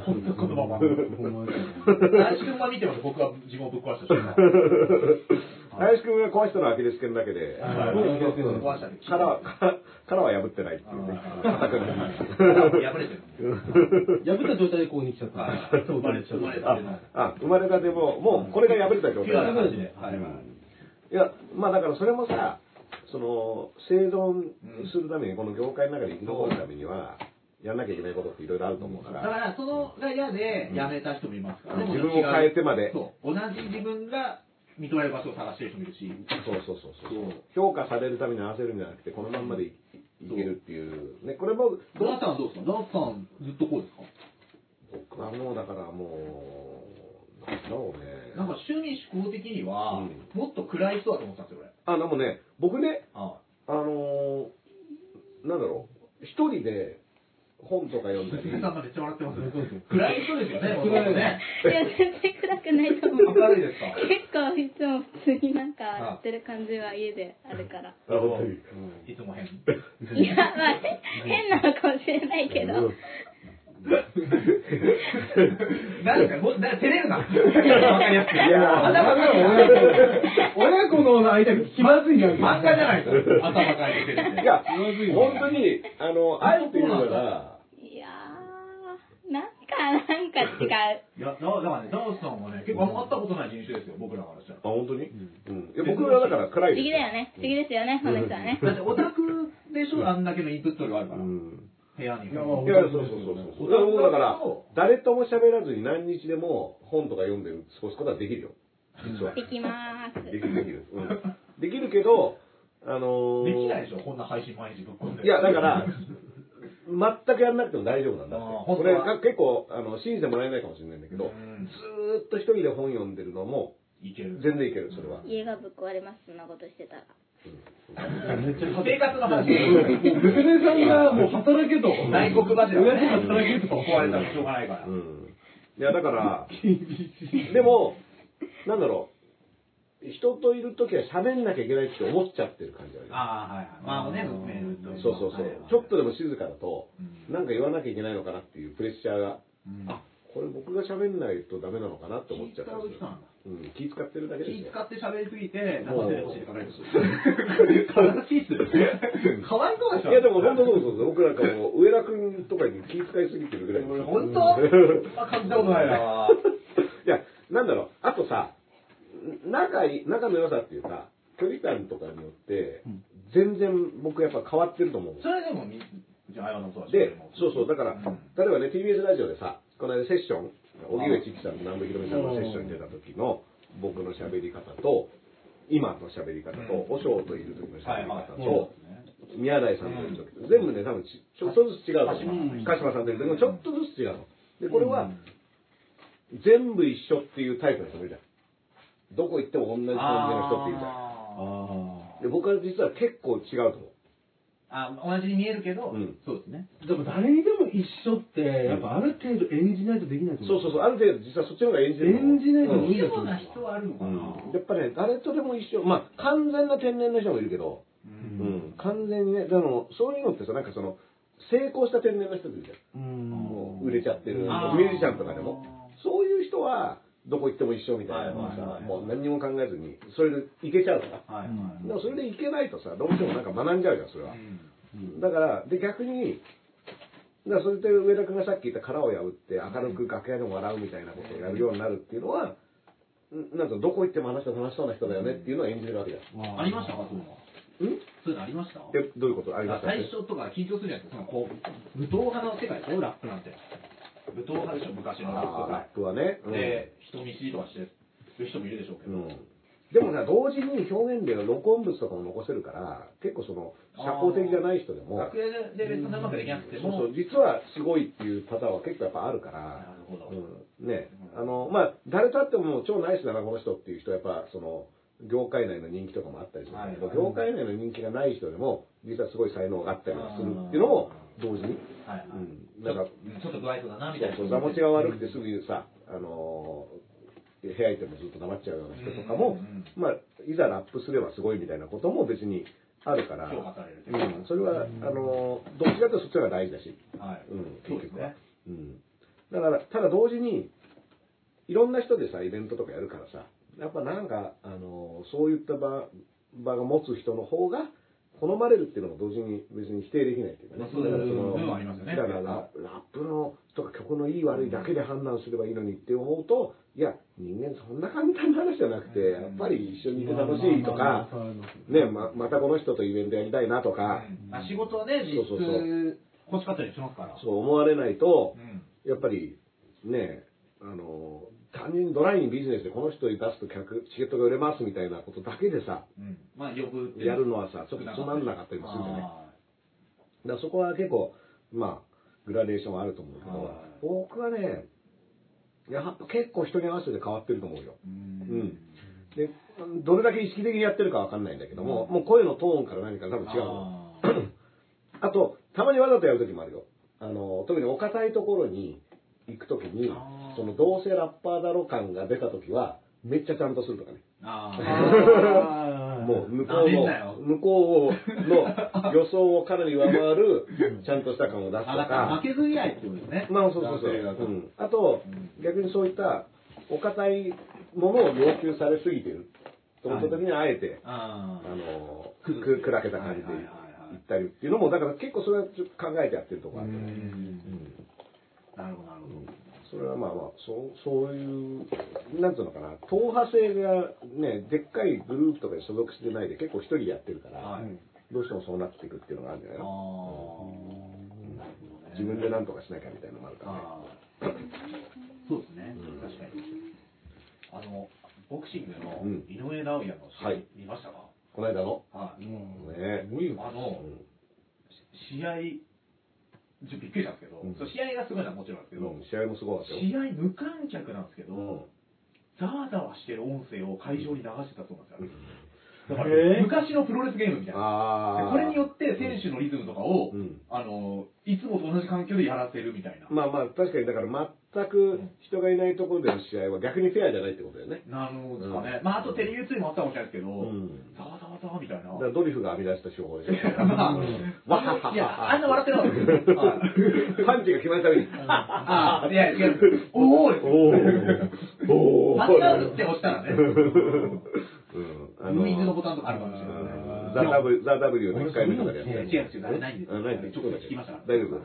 本当言葉まほんまですよ林くんは見てます僕は自分をぶっ壊した瞬間。林くんが壊したのはアキレス腱だけで、はいはいぶっ壊したね殻は、殻は破ってないっていうね。破れてる。破った状態でここに来ちゃった。はい生まれ生まれた。あ、生まれたても、もうこれが破れた状態いや、まあだからそれもさ、その、生存するために、この業界の中で生き残るためには、やんなきゃいけないことっていろいろあると思うか、だからら、そのが嫌で辞めた人もいますからね。自分を変えてまでそう。同じ自分が認める場所を探してる人もいるし。そうそうそうそう。評価されるために合わせるんじゃなくて、このまんまでいいけるっていう。ね、これも、ダーさんはどうですか？ダーさんずっとこうですか？僕はもうだからもう、なんだろうね。なんか趣味思考的には、うんもっと暗い人だと思ってたんですよ、あ、でもね、僕ね、俺。ああのー、なんだろう、一人で本とか読んだり、娘さんがめっちゃ笑ってますねそうそう。暗い人ですよね、暗い元々ね。いや、全然暗くない。明るいですか？結構いつも普通になんかやってる感じは家であるから。あ本当に？いつも変。いや、まあ、変なのかもしれないけど。なんか、もう、なんか照れるな。わかりやすく。いや頭が親子の間に気まずいやんけ。漫画じゃないと。頭がいてるいや、本当に、あの、あえて言うなら、なんか、なんか違う。いや、だだからね、ダースさんはね、結構会ったことない人種ですよ、僕らからしたら。あ、本当に？うん。いや、僕はだから暗い不思議だよね。不思議ですよね、この人はね。だってオタクでしょ、あんだけのインプット量あるから。うん。部屋に。いやそうそうそうそう。だから僕だから、誰とも喋らずに何日でも本とか読んで過ごすことはできるよ。実は。できまーす。できるできる。うん。できるけど、あのーできないでしょ、こんな配信毎日ぶっ込んで。いや、だから、全くやんなくても大丈夫なんだって。これ結構、あの、信じてもらえないかもしれないんだけど、うんずーっと一人で本読んでるのも、いける。全然いける、それは。家がぶっ壊れますそんなことしてたら生活の話。ブクネさんがもう働けと。大黒柱上でね。働けと。壊れたらしょうがないから。うん。いや、だから、厳しい。でも、なんだろう、人といるときは喋んなきゃいけないって思っちゃってる感じだよね。ああ、はいはい。まあね、そうそうそうはいはい。ちょっとでも静かだと、うんなんか言わなきゃいけないのかなっていうプレッシャーが、うんあ、これ僕が喋んないとダメなのかなって思っちゃったんだ。うん、気使ってるだけですよ。気使って喋りすぎて、なんかもうテレビ教えてかないです。悲しいっすよ。かわいそうでしょ。いやでも本当そうそうそう。僕なんかもう上田君とかに気遣いすぎてるぐらい。本当？あ感じたことないな。いや、なんだろう、あとさ、仲いい、仲の良さっていうか、距離感とかによって、全然僕やっぱ変わってると思うそれでもみ、じゃあ、のそうで、そうそう、だから、うん。例えばね、TBS ラジオでさ、この間セッション、荻上チキさんと南部ひろみさんのセッションに出た時の僕の喋り方と、今の喋り方と、うん。和尚といる時の喋りはいはい。方と、宮台さんといる時と、全部ね、多分ちちょっとずつ違うの。う。ん。鹿島さんといる時もちょっとずつ違うの。で、これは、全部一緒っていうタイプの人もいるじゃん。どこ行っても同じ感じの人っているじゃで、僕は実は結構違うと思う。あ、同じに見えるけど、うんそうですね。あ。でも誰にでも一緒って、やっぱある程度演じないとできないと思う。そうそうそう、ある程度実はそっちの方が演じると思う演じないとうん無理だような人はあるのかな。やっぱね、誰とでも一緒。まあ、完全な天然の人もいるけど、ううんん、完全にね、でも、そういうのってさ、なんかその、成功した天然の人っているじゃん。うん。もう売れちゃってる、ミュージシャンとかでも。そういう人は、どこ行っても一緒みたいなさ、もう何にも考えずに、それでいけちゃうから。はいはい。でもそれでいけないとさ、どうしてもなんか学んじゃうじゃん、それは。だから、で、逆に、だからそれで上田君がさっき言った殻を破って明るく楽屋でも笑うみたいなことをやるようになるっていうのは、んなんかどこ行ってもあの人楽しそうな人だよねっていうのを演じるわけじゃん。ありましたかそういうの。ん？そういうのありました？え、どういうこと？ありました？最初とか緊張するじゃないですか。そのこう、武闘派の世界でしょ、ラップなんて。武闘派でしょ、昔のラップラッ。プはね。うん。で、人見知りとかしてる人もいるでしょうけど。うん。でもさ、同時に表現で録音物とかも残せるから、結構その、社交的じゃない人でも、楽屋で別にうまくできなくても、そうそう、実はすごいっていうパターンは結構やっぱあるから、なるほど。うん、ね、あの、まあ、誰と会っても超ナイスだな、この人っていう人はやっぱ、その、業界内の人気とかもあったりするんだけど、はいはい業界内の人気がない人でも、実はすごい才能があったりするっていうのも、同時に。はいはい。うん。だから、ちょっと不愛想だな、みたいな。そう座持ちが悪くてすぐさ、あのー部屋いてもずっと黙っちゃうような人とかも、うんうんまあ、いざラップすればすごいみたいなことも別にあるから、評価されるうん、それは、あのーどっちかというとそっちの方が大事だし、はい。うん、そうですね。うん。だから、ただ同時に、いろんな人でさ、イベントとかやるからさ、やっぱなんか、あのーそういった場、場が持つ人の方が、好まれるっていうのも同時に別に否定できないっていうかね。そうだからそのすよねだからララップのとか曲のいい悪いだけで判断すればいいのにって思うと、いや、人間そんな簡単な話じゃなくて、やっぱり一緒にいて楽しいとか、ね、ままたこの人とイベントやりたいなとか、あ仕事はね、実そうそうそう質欲しかったりしますから。そう思われないとう、ん。やっぱりね、あの、単純にドライにビジネスでこの人に出すと客、チケットが売れますみたいなことだけでさ、うん。まあ、呼ぶやるのはさ、ちょっとつまんなかったりもするじゃない。だそこは結構、まあ、グラデーションはあると思うけどはい、僕はね、やっぱ結構人に合わせて変わってると思うよ。ーううんん。で、どれだけ意識的にやってるかわかんないんだけども、もう声のトーンから何から多分違うの。あと、たまにわざとやる時もあるよ。あの、特にお堅いところに行く時にそのどうせラッパーだろ感が出た時は、めっちゃちゃんとするとかね。もう向こなうの向こうの予想をかなり上回る、ちゃんとした感を出すとか負。けず嫌いってことですね。まあそうそうそう。うんあと、逆にそういったお堅いものを要求されすぎてると思った時にあえて、ああの、くく砕けた感じではいはいはいはい言ったりっていうのも、だから結構それは考えてやってるところあるよね。あ。なるほど、なるほど。それはまあまあ、そう、そういう、なんていうのかな、党派性がね、でっかいグループとかに所属してないで結構一人でやってるから、はいどうしてもそうなっていくっていうのがあるんじゃないあのあ。自分で何とかしなきゃみたいなのもあるからね。そうですね。確かに。あの、ボクシングのうん井上尚弥の試合はい見ましたか？あこの間の？はい。うんね。あの、試合、ちょっとびっくりしたんですけど、うん試合がすごいのはもちろんですけど、うん試合もすごかったよ。試合無観客なんですけど、うんざわざわしてる音声を会場に流してたそうなんですよ。昔のプロレスゲームみたいな。これによって選手のリズムとかを、うんあの、いつもと同じ環境でやらせるみたいな。まあまあ、確かに、だから全く人がいないところでの試合は逆にフェアじゃないってことだよね。なるほどですかね。まあ、あとテレビ映りもあったかもしれないですけど、うんざわざわざわみたいな。ドリフが編み出した手法でしょ。まあ、わははは。いや、あんな笑ってなかったですよ。はいパンチが決まるために。ああ、いや、違う。おーい。おおまた打って押したらね。うんあウィングのボタンとかあるかもしれないザ・ W、ザ・ W の1回目とかでやって違う違うあれないんですあ、ないんだ。ちょっと聞きましたか？ら大丈夫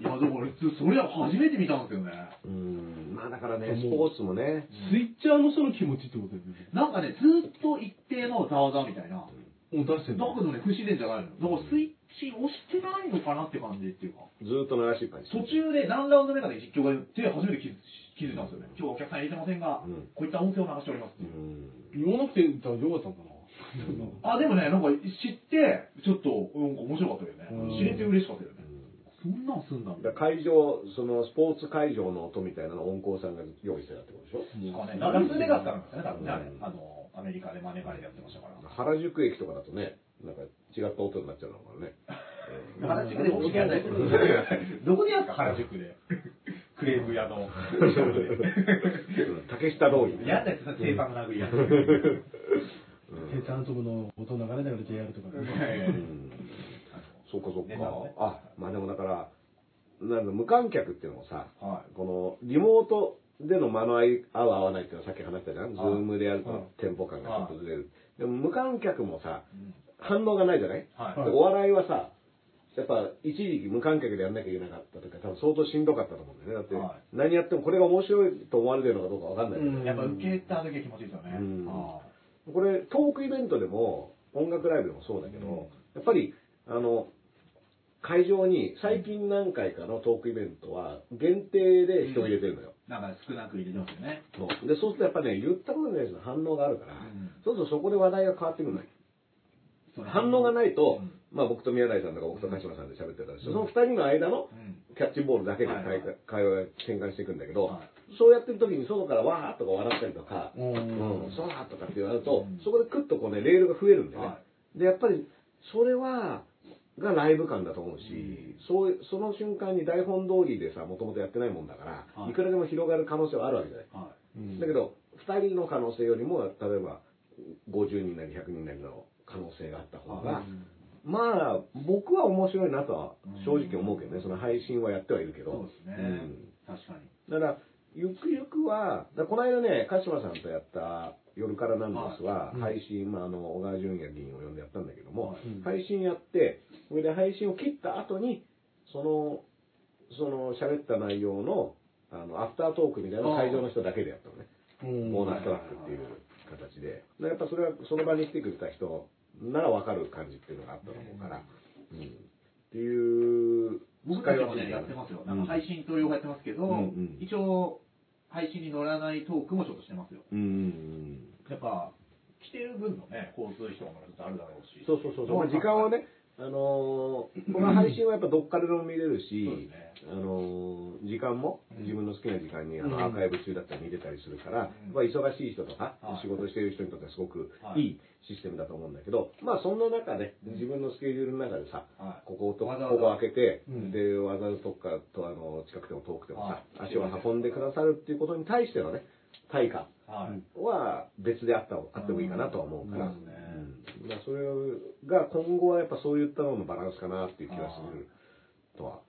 いや、でも俺、それは初めて見たんですよね。うん。うん。まあだからね、スポーツもね、スイッチャーの人の気持ちってことですよね。なんかね、ずっと一定のざわざわみたいな。もう出してるだけどね、不自然じゃないの。だからスイッチ押してないのかなって感じっていうか。ずーっと流しっぱにして途中で何ラウンド目かで実況が言って初めて気づ気づいたんですよね。今日はお客さん入れてませんが、うんこういった音声を流しておりますってういう。ん。言わなくていたらよかったんかな。あ、でもね、なんか知って、ちょっと、なんか面白かったよね。うん知れて嬉しかったよね。そんなんすんだ会場、そのスポーツ会場の音みたいなのを音響さんが用意してたってことでしょ？ですかね。ラスベガスからなんですよね、多分ね、あれう。んあの、アメリカで招かれてやってましたから。原宿駅とかだとね、なんか違った音になっちゃうのかなね。原宿で音楽やんない。どこでやるんですか、原宿で。クレーム屋の 竹下通り。やんないですよ、生産の殴り屋。生産速の音流れながら JR とかね。うんそうかそうか。あ、まあでもだから、なんだ無観客っていうのもさ、はこのリモートでの間の合い合う合わないっていうのはさっき話したじゃん。ズはいームでやるとはいテンポ感がちょっとずれる。でも無観客もさ、うん反応がないじゃない、はいでお笑いはさ、やっぱ一時期無観客でやんなきゃいけなかったとか、多分相当しんどかったと思うんだよね。だって、は何やってもこれが面白いと思われてるのかどうかわかんないけど、うん。やっぱ受けた時は気持ちいいですよね。これトークイベントでも音楽ライブでもそうだけど、うん。やっぱりあの会場に最近何回かのトークイベントは限定で人を入れてるのよ、ーなんか少なく入れてますよね。そう。でそうするとやっぱね言ったことに対しての反応があるから、うん。そうするとそこで話題が変わってくるのよ。その反応がないと、うんまあ僕と宮台さんとか僕と鹿島さんで喋ってたんですけど、その二人の間のうん。キャッチボールだけで会会話が転換していくんだけど、はい。そうやってる時に外からわーっとか笑ったりとか、うん。うん、そうだとかって言われると、うん。そこでクッとこうね、レールが増えるんだよね。はで、やっぱり、それは、がライブ感だと思うし、うんそう、その瞬間に台本通りでさ、もともとやってないもんだから、はい。い、くらでも広がる可能性はあるわけじゃない。はい。だけど、二人の可能性よりも、例えば、50人なり100人なりの可能性があった方が、まあ、僕は面白いなとは正直思うけどね、その配信はやってはいるけど。そうですね。確かに。だから、ゆくゆくは、だこの間ね、鹿島さんとやった夜からなんですは、配信、まあ、あの、小川淳也議員を呼んでやったんだけども、配信やって、それで配信を切った後に、その、その喋った内容の、あの、アフタートークみたいな会場の人だけでやったのね。うんオーナーストラックっていう形で。でやっぱそれは、その場に来てくれた人ならわかる感じっていうのがあったと思うから、うん。っていう、僕たちもね、やってますよ。なんか配信と両方やってますけど、うんうん一応、配信に乗らないトークもちょっとしてますよ。うん。やっぱ、来てる分のね、交通費とかもちょっとあるだろうし。そうそうそうそう、まあ、時間をね、あのーこの配信はやっぱどっからでも見れるし、ね。あのー時間も自分の好きな時間にあのうん。アーカイブ中だったら見れたりするから、うん。やっぱ忙しい人とかはい。仕事してる人にとってはすごくはい。いいシステムだと思うんだけど、まあそんな中で、自分のスケジュールの中でさ、はい。こことここ開けて、うん。で、わざわざとかとあの近くても遠くてもさ、はい。足を運んでくださるっていうことに対してのね、対価は別であったあってもいいかなとは思うから、うんまあ、それが今後はやっぱそういったののバランスかなっていう気がするとは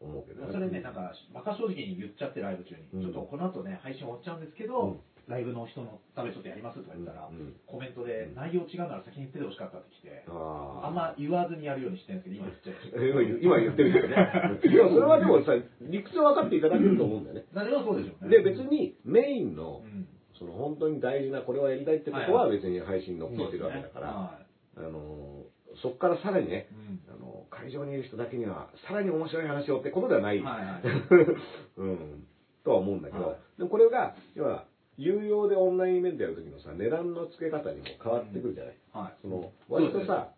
思うけどそれね、なんか、馬鹿正直に言っちゃって、ライブ中に。うんちょっとこの後ね、配信終わっちゃうんですけど、うんライブの人のためちょっとやりますとか言ったら、うんうんコメントで、内容違うなら先に言っててほしかったって来て、ああんま言わずにやるようにしてるんですけど、今言っちゃいました。今言ってるけどね。いや、それはでもさ、理屈は分かっていただけると思うんだよね。何でもそうでしょうね。で、別にメインのう、ん、その本当に大事なこれをやりたいってことは別に配信乗っけてるわけだから、はあの、そこからさらにねあの、会場にいる人だけには、さらに面白い話をってことではない。うん。とは思うんだけど、はい。でもこれが、要は、有料でオンラインイベントやるときのさ、値段の付け方にも変わってくるじゃない。はい。その、割とさ、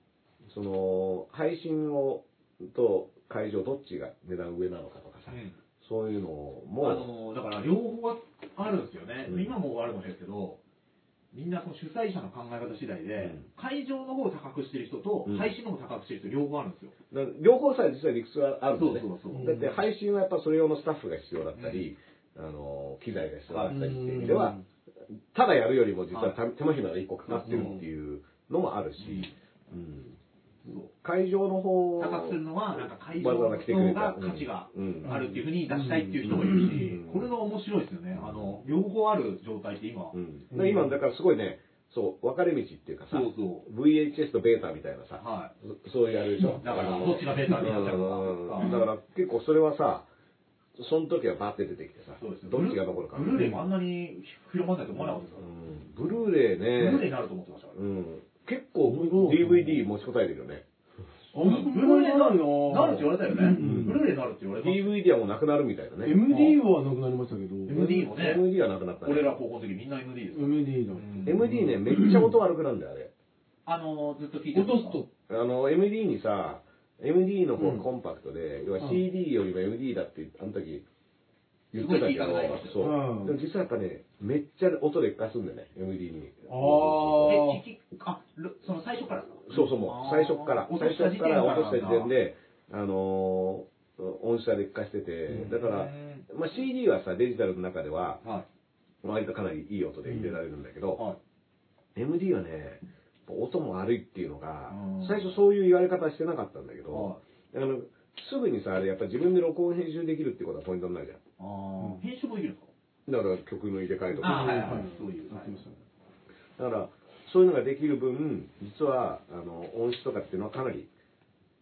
その、配信を、と会場どっちが値段上なのかとかさ、そういうのも、あのだから両方あるんですよね、うん。今もあるかもしれないですけど、みんなその主催者の考え方次第で、うん。会場の方を高くしてる人と、うん。配信の方を高くしてる人、両方あるんですよ。だ両方さ、実は理屈はあるんだよね。そうそうそう。だって配信はやっぱそれ用のスタッフが必要だったり、あの、機材が必要だったりっていう意味では、ただやるよりも実はた手間暇が1個かかってるっていうのもあるし、うん会場の方高くするのは、なんか会場の方が価値がうん。あるっていうふうに出したいっていう人もいるしうん、これが面白いですよね。あの、両方ある状態って今、う今、だからすごいね、そう、分かれ道っていうかさ、そうそう。VHS とベータみたいなさ、はそそういうあれでしょ。だからどっちがベータになっちゃうかだから結構それはさ、その時はバーって出てきてさ、そうですよ。どっちが残るか。ブルーレイもあんなに広まんないと思わなかったですかブルーレイね、ブルーレイになると思ってましたから。DVD 持ちこたえてるよね。あ、ブルーレイになるななるって言われたよね。ブルーレイになるって言われた。DVD はもうなくなるみたいだね。MD はなくなりましたけど。MD もね、MD はなくなったね。俺ら高校の時みんな MD ですよ。MD だ。MD ね、めっちゃ音悪くなるんだよ、あれ。あの、ずっと聞いて落とすと。あの、MD にさ、MD の方うんがコンパクトで、要はうん CD よりも MD だって、あの時言ってたけどそううん。でも実はやっぱね、めっちゃ音劣化するんだよね、MD に。あえ、聞き、あ、るその最初からですか？そうそう、もう最初っから、最初から落とした時点で、あのー音質が劣化してて、だから、まあ、CD はさ、デジタルの中では、は割とかなりいい音で入れられるんだけど。MD はね、音も悪いっていうのがうん、最初そういう言われ方してなかったんだけどは、あの、すぐにさ、あれやっぱ自分で録音編集できるっていうことがポイントになるじゃん。あー編集もできるんですか？だから曲の入れ替えとか。あはいはいそういう。やってましたね。だから、そういうのができる分、実は、あの、音質とかっていうのはかなり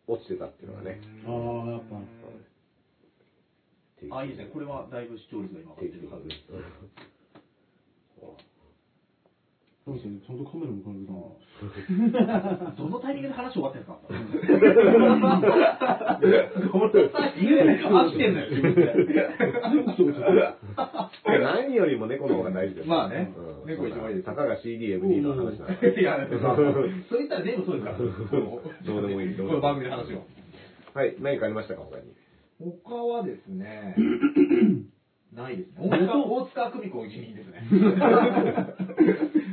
落ちてたっていうのがね。ああ、やっぱ。あ、いいですね。これはだいぶ視聴率が今上がってるはずです。そうですね。ちゃんとカメラも変えるな。どのタイミングで話終わってんですかごめんなさい飽きてんのよ、自分で。何よりも猫の方が大事です。まあねうん猫一番いいですたかが CDMD の話なんだいや、そう言ったら全部そうですから。どうでもいいどうでもいいこの番組の話を。はい、何かありましたか、他に。他はですね、ないですね。大塚、大塚久美子辞任ですね。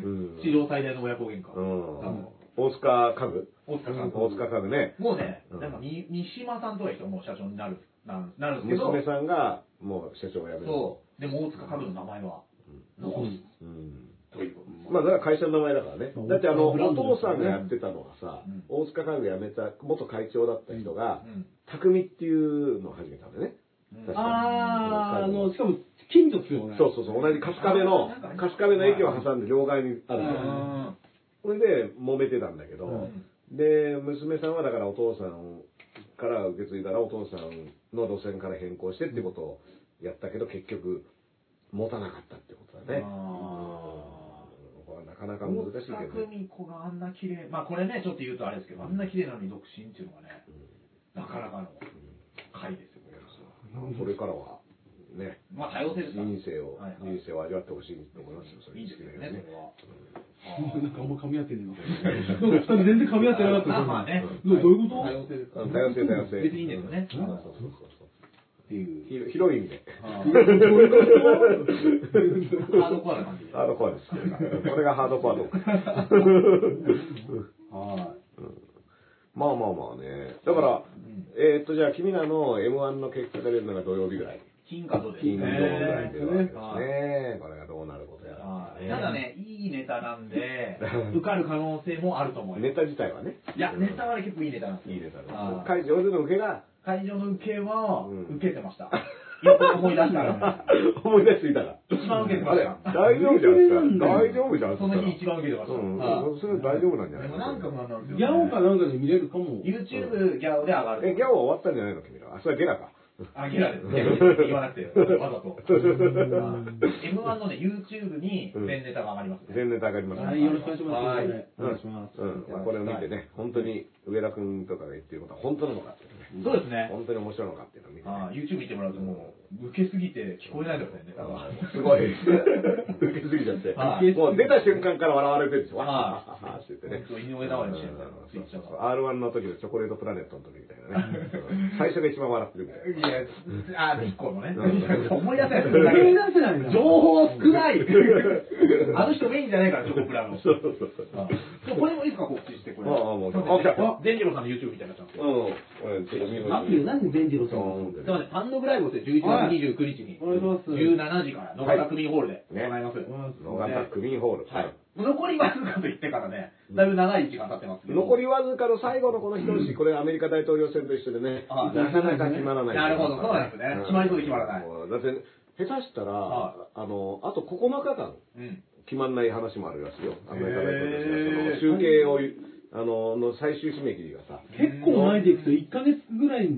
うん史上最大の親子喧嘩。うん。大塚家具？大塚さん。大塚家具ね。もうね、うんなんかみ三島さんとかいう人はもう社長になる、なるんですけど、娘さんがもう社長を辞める。そう。でも大塚家具の名前は残す。うん。ということ。まあ、だから会社の名前だからね。だってあの、お父さんがやってたのがさうん、大塚家具辞めた元会長だった人がうん、匠っていうのを始めたんだよね。ああ、あの、しかも、金属よね。そうそうそう、同じ春日部の春日部の駅を挟んで両側にあるんだよ。うん。それで揉めてたんだけど、うん。で、娘さんはだからお父さんから受け継いだらお父さんの路線から変更してってことをやったけど、結局、持たなかったってことだね。なかなか大難しいけ塚どね。久美子があんな綺麗、まあこれね、ちょっと言うとあれですけど、あんな綺麗なのに独身っていうのがね、なかなかの回ですよ。これからは、ね、まあ多様性です。人生を、はいはい人生を味わってほしいと思いますよ、それいいですよね、それは。なんかあんま噛み合ってねえな。なんか二人全然噛み合ってなかったあまあね。どういうこと？多様性多様性、多様性。別にいいんですよね。そうそうそうそうっていう。広広い意味で。ハードコアな感じで。ハードコアです。これがハードコアと。はまあまあまあね。だから、えーっと、じゃあ、君らの M1 の結果が出るのが土曜日ぐらい。い。金かどです金曜日ぐらいね。出るわけですはいね。これがどうなることやらはいただね、いいネタなんで、受かる可能性もあると思いまネタ自体はね。す。いや、ネタはね結構いいネタなんですよ。いいネタですはい会場での受けが、会場の受けはうん受けてました。よく思い出したら。思い出していたら。一番受けてまあれした。大丈夫じゃんか。大丈夫じゃん。その日一番受けてました。うんはいそれ大丈夫なんじゃないでもなんかなんなんですよ、ギャオかなんかで見れるかも。YouTube ギャオで上がる。え、ギャオは終わったんじゃないの君ら。あ、それはゲラか。あ、ゲラですね。言わなくて、わざと。M1 のね、YouTube に全ネタが上がりますね。全ネタ上がりますはい、よろしくお願いします。はいお願いします。これを見てね、本当に上田君とかが言ってることは本当なのかっていうね、そうですね。本当に面白いのかっていうのを見てね、あー YouTube 見てもらうともう、受けすぎて聞こえないですね、ネタが。すごい、受けすぎちゃって、はいもう出た瞬間から笑われてるんですよ、わははははって言ってね。井上尚弥のシーンみたいなツイッターが。R1 の時のチョコレートプラネットの時みたいなね。うん最初が一番笑ってるみたいな。いや、あ、一個のね。うん思い出せない。思い出せないな情報少ない。あの人メインじゃないから、チョコプラの。そうそうそうそう。これもいいですか、告知して、これ。ああもうあデンジさんの YouTube みたいになっちゃうんですけど。うん。なんで伝次郎さんすいません、パンドグライブをですね、11月29日に、お願いします。17時から、野方区民ホールで行います。野方区民ホール。はい。残りわずかと言ってからね、だいぶ長い時間経ってますけど。残りわずかの最後のこの一押これアメリカ大統領選と一緒でね、あなかなか決まらない。なるほどそうなんですね決まりそうで決まらないもうだって、下手したら、はあの、あと9日間うん。決まんない話もあるらしいよ。アメリカ大統領選へーその集計を、あの、の最終締め切りがさ。結構前でいくと1ヶ月ぐらい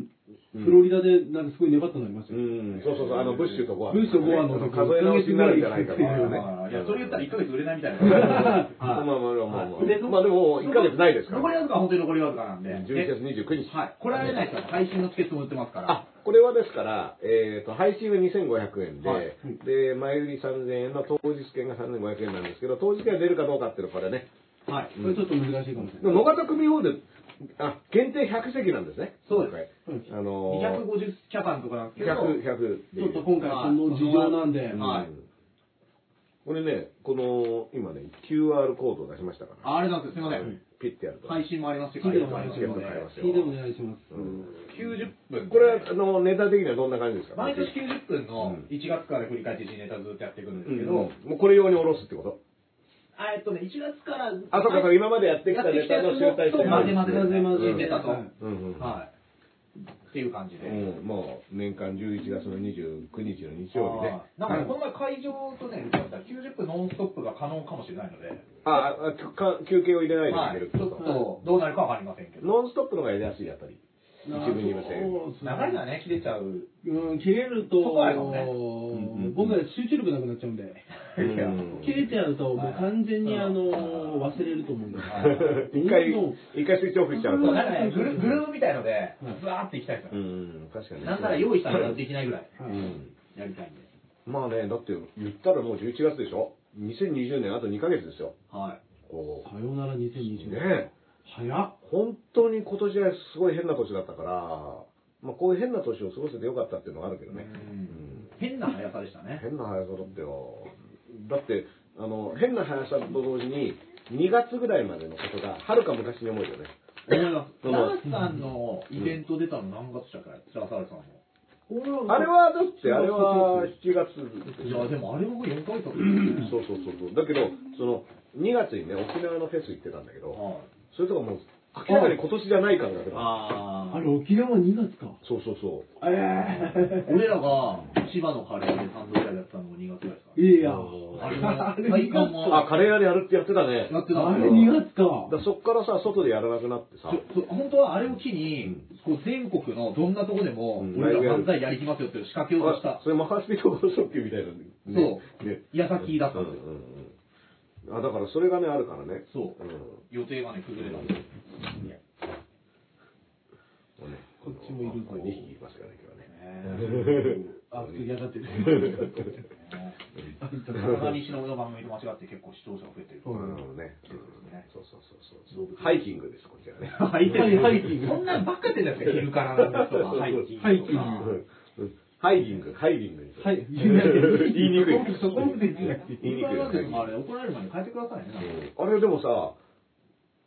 フロリダでなんかすごい粘ったのありましたうよ。ん、そうそうそう、あの、ブッシュとゴア。ブッシュとゴアの時 数え直しになるんじゃないかとかね。いや、それ言ったら1ヶ月売れないみたいな。まあまあまあまあまあ。でまあでも、1ヶ月ないですから。残りわずか、本当に残りわずかなんで。11月29日。はい。来られない人は配信のチケットも売ってますから。あ、これはですから、えっ、と、配信は2500円で、はいで、前売り3000円の当日券が3500円なんですけど、当日券が出るかどうかっていうのはこれね、はい。これちょっと難しいかもしれない。野方組ホールで、あ、限定100席なんですね。そうです。あのー、250キャパンとかなんですけど。100、100でちょっと今回その事情なんで、うんはいこれね、この、今ね、QR コードを出しましたから、ああれなんです。すみません。ピッてやると。配信もありますし、聞いてもらいます会場もありよます聞いてお願いします。うん90分。これは、あの、ネタ的にはどんな感じですか？毎年90分のうん1月から振り返って1ネタずっとやってくるんですうんけど、もうこれ用に下ろすってこと？あえっとね、1月から、あ、そうかそうか、今までやってきたネタの集大成。と混ぜ混ぜ混ぜ混ぜネタと。はい。っていう感じで。うん、もう年間11月の29日の日曜日ね。なんかね、この前会場とね、だったら90分ノンストップが可能かもしれないので、あ休憩を入れないではい、いけるちょっとどうなるかわかりませんけど。ノンストップの方がやりやすい、やっぱり。一部二部制。そうですね流れがね、切れちゃう。うん、切れると、僕は集中力なくなっちゃうんで、うん切れちゃうと、もう完全にあの、忘れると思うんで。一回一回スイッチオフしちゃうと。なんかね、グルグループみたいのでうん、ブワーっていきたいですうよ。ん、確かにね。なんなら用意したらできないぐらいうん。やりたいんで。まあね、だって言ったらもう11月でしょ ?2020 年あと2ヶ月ですよ。はこさよならう。2020年。ねえ。早っ。本当に今年はすごい変な年だったから、まあこういう変な年を過ごせてよかったっていうのがあるけどね。うんうん変な速さでしたね。変な速さだったよ。だって、あの、変な速さと同時に、2月ぐらいまでのことが、はるか昔に思えるよね。思います。うんダースさんのイベント出たの何月でしたっけスラサールさんの。あれは、だって、あれは7月。いや、でもあれも4ヶ月経ってるそうそうそうそう。だけど、その、2月にね、沖縄のフェス行ってたんだけど、はいそれとかもう、明らかに今年じゃない感覚だ。ああれ、沖縄2月か。そうそうそう。え 俺らが千葉のカレーで3度ぐらいやったのも2月ぐらいですか？えいや。あれあれあ、カレー屋でやるってやってたね。やってたあれんですよ2月か。だからそっからさ、外でやらなくなってさ、そそ本当はあれを機に、こう全国のどんなとこでも、うん俺ら漫才やりきますよっていう仕掛けをしたあ、それマハスピード放送級みたいな、ね。そうね。矢先だったうんんですよ。うんうん。あ、だからそれがね、あるからね。そううん。予定がね、崩れたんです。もうね、こっちもいるぞこれ2匹いますからね、今日はね。あ、次上がってる。体西のの番組と間違って結構視聴者が増えてる。うんね。ねそうそうそうそう。ハイキングです、こちらね。ハイハイキングそんなんばっかやってんじゃないですか、昼からなんですとか、ハイキング。ハイキングうんハイキング、ハイキングに。は い。言いにくい。そこまで言ってなくて言いにくい。あれ、怒られる前に変えてくださいね。うんあれでもさ、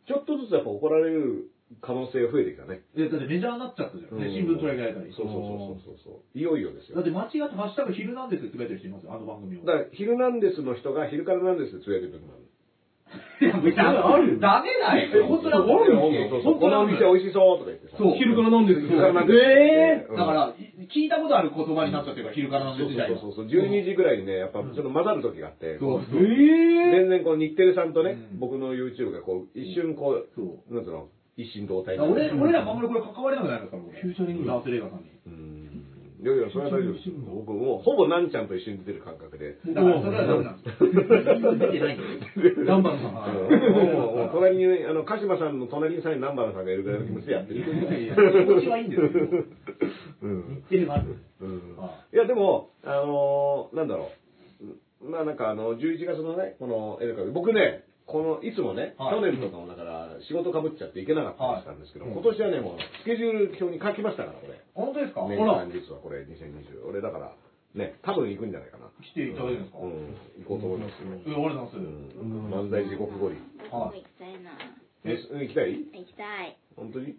ちょっとずつやっぱ怒られる可能性が増えてきたね。え、だってメジャーになっちゃったじゃん。ね、新聞取り上げられたり。そうそうそうそうそう。いよいよですよ。だって間違ってハッシュタグ昼なんですってつぶやいてる人いますよ、あの番組を。だから、ヒルナンデスの人が昼からなんですってつぶやいてる時もある。いや、別にあるダメだよ。本当だもん。そうそうこのお店美味しそうとか言ってさ。そう。昼から飲んでる昼からなんですえうん。だから、聞いたことある言葉になっちゃってるから、昼からなんでそうす時代そうそうそう。12時ぐらいにね、やっぱちょっと混ざる時があって、そうー、え全然こう日テレさんとね、うん。僕の YouTube がこう、一瞬こう、そう。なんつうの、一心同体俺、俺らあんまりこれ関われなくなりますから、僕。フューチャリングダースレーガーさんに。うんいやいや、それは大丈夫です。僕もうほぼなんちゃんと一緒に出てる感覚で。だからそれはダメなんですよ。出てないんですよ。南原さん。もうもう隣に、あの、鹿島さんの隣にさえ南原さんがいるぐらいの気持ちでやってる。気持ちはいいんですよ。うん日テレもある。うんはいや、でも、あのーなんだろう。まあなんかあの、11月のね、この映画館僕ね、この、いつもね、はい去年とかも仕事かぶっちゃって行けなかったりしたんですけど、はい今年はね、もう、スケジュール表に書きましたから、これ。本当ですか？ほ年ら間、実はこれ、2020。俺だから、ね、多分行くんじゃないかな。来ていただけるんですか？うん、行こうと思いますよ。え、ありがとうございます。うん、漫才地獄ゴリ。僕行きたいな。え、行きたい？行きたい。本当に？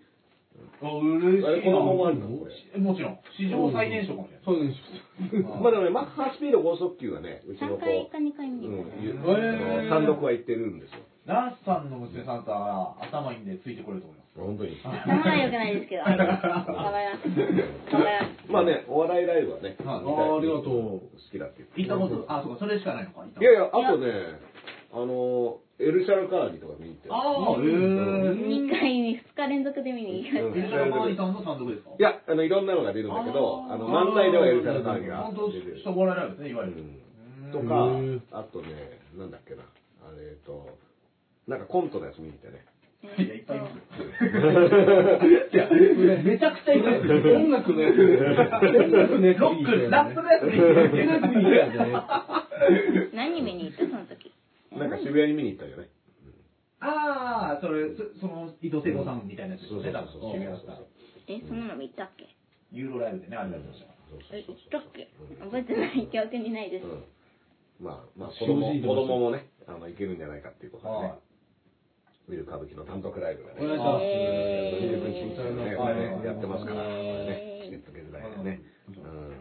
あ、嬉しいな。あれ、子供もあるの？もちろん。史上最年少かもしれない。そうです。まあでもね、マッハスピード高速球はね、うちの3子、回か2回見うんに行った、ゆへーあの単独は行ってるんですよ。ナースさんの娘さんだったら頭いいんでついてこれると思います。本当に。頭は良くないですけど、ありがとう頑張ります。頑張ります。まあね、お笑いライブはね、はいあーありがとう好きだって言って行ったこと、あ、そうか、それしかないのか。いやいや、あとね、あの、エルシャルカーニとか見に行って。ああ、へえ。2回に2日連続で見に行きまうんしエルシャルカーニさんの単独ですか？いや、あの、いろんなのが出るんだけど、あの、漫才ではエルシャルカーニが本当、出てる。人笑いライブですね、いわゆる。うんとかあとね、なんだっけな、あれえっと、なんかコントのやつ見に行ってね。た。いや、いっぱいいますよ。いや、めちゃくちゃいますよ。音楽のやつ。音楽のやつ。ロック、ラップのやつ。何見に行ったその時？なんか渋谷に見に行ったよね。ああ、それ、そその、伊藤聖子さんみたいなやつですね、そうそう多そう分渋谷だったら。え、そんなの見たっけユーロライブでね、あれやってました。え、行ったっけ覚えてない記憶にないです。うんまあ、まあ、子供、子供もね、あの、いけるんじゃないかっていうことで。見る歌舞伎の単独ライブがね、お願いします。えー29日にね、やってますから、ね、チケット現在でね、うん、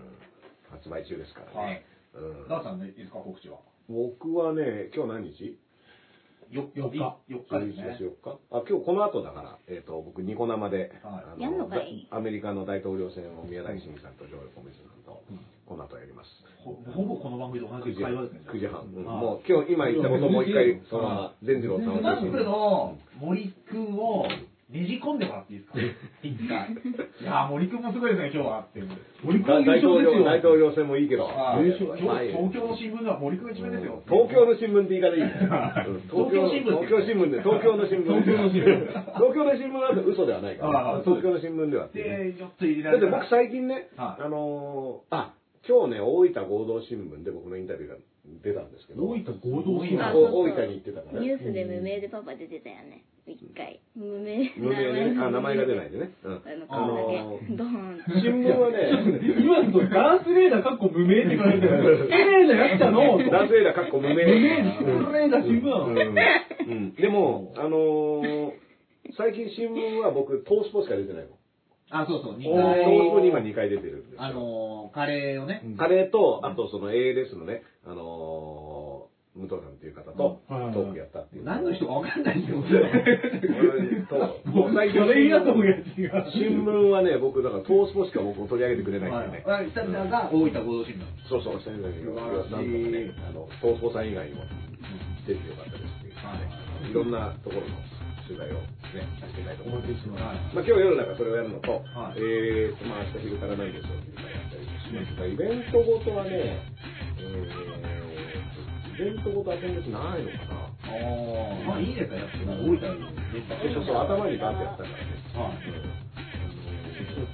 発売中ですからはい。ね。うん。ダーさんね、いいですか、告知は？僕はね、今日何日？よ4日4日です11月ね。4日あ、今日この後だから、えっ、と、僕、ニコ生で、はいあやんのかいだアメリカの大統領選を宮台真司さんとジョー小水さんと、この後やります。ほほぼこの番組と同9時じ会話ですね。9時半。うんはいもう今日、今言ったことをもう一回、そのまま、善次郎さんをナックの森くんをねじ込んでもらっていいですか一回。いやー、森くんもすごいですね、今日はって。森くん大統領、優勝ですよ。大統領選もいいけど、はい優勝今日東京の新聞では森くんが一面ですよ。東京の新聞って言い方いいね。うん東京新聞東京新聞で、東京の新聞。東京の新聞東京の新聞は嘘ではないかあらあ。東京の新聞ではっていうね。で、ちょっと入れらだってれたら僕最近ね、はいあのー、あ、今日ね、大分合同新聞で僕のインタビューが出たんですけど、大分合同新聞大分に行ってたからね。ニュースで無名でパパ出てたよね。一回。無名。無名でね、あ、名前が出ないでね。うん。あの、ーけ。ドーン。新聞はね、今のとダースレーダーかっこ無名って書いてある。失礼なやつだの。男性だ、かっこ無名。無名、失礼な新聞なの。うんうんでも、あのー、最近新聞は僕、トースポしか出てないの。あ、そうそう、2トー回。スポに今2回出てるんですよ。あのー、カレーをね、カレーと、あとその ALS のね、あのー、武藤さんっていう方とトはいークやったっていう。何の人かわかんないですよ。俺と、もう最近それ嫌と思うやつが。新聞はね、僕、だからトースポしか僕を取り上げてくれないんはでね。い。久々が大分合同新聞。そうそう、下になんとかね、あの、トースポさん以外にも出てよかったですっていう、はいいろんなところの取材をね、させていただいてます。はい。まあ、今日夜だからそれをやるのと、はいえーと、まあ、明日昼からないですよ、昼からやったりしますが、イベントごとはね、えー、イベントごとは今月ないのかな。ああ、まあいいですか、やっぱ大分にそうそう、頭にガンってやったからね。はい。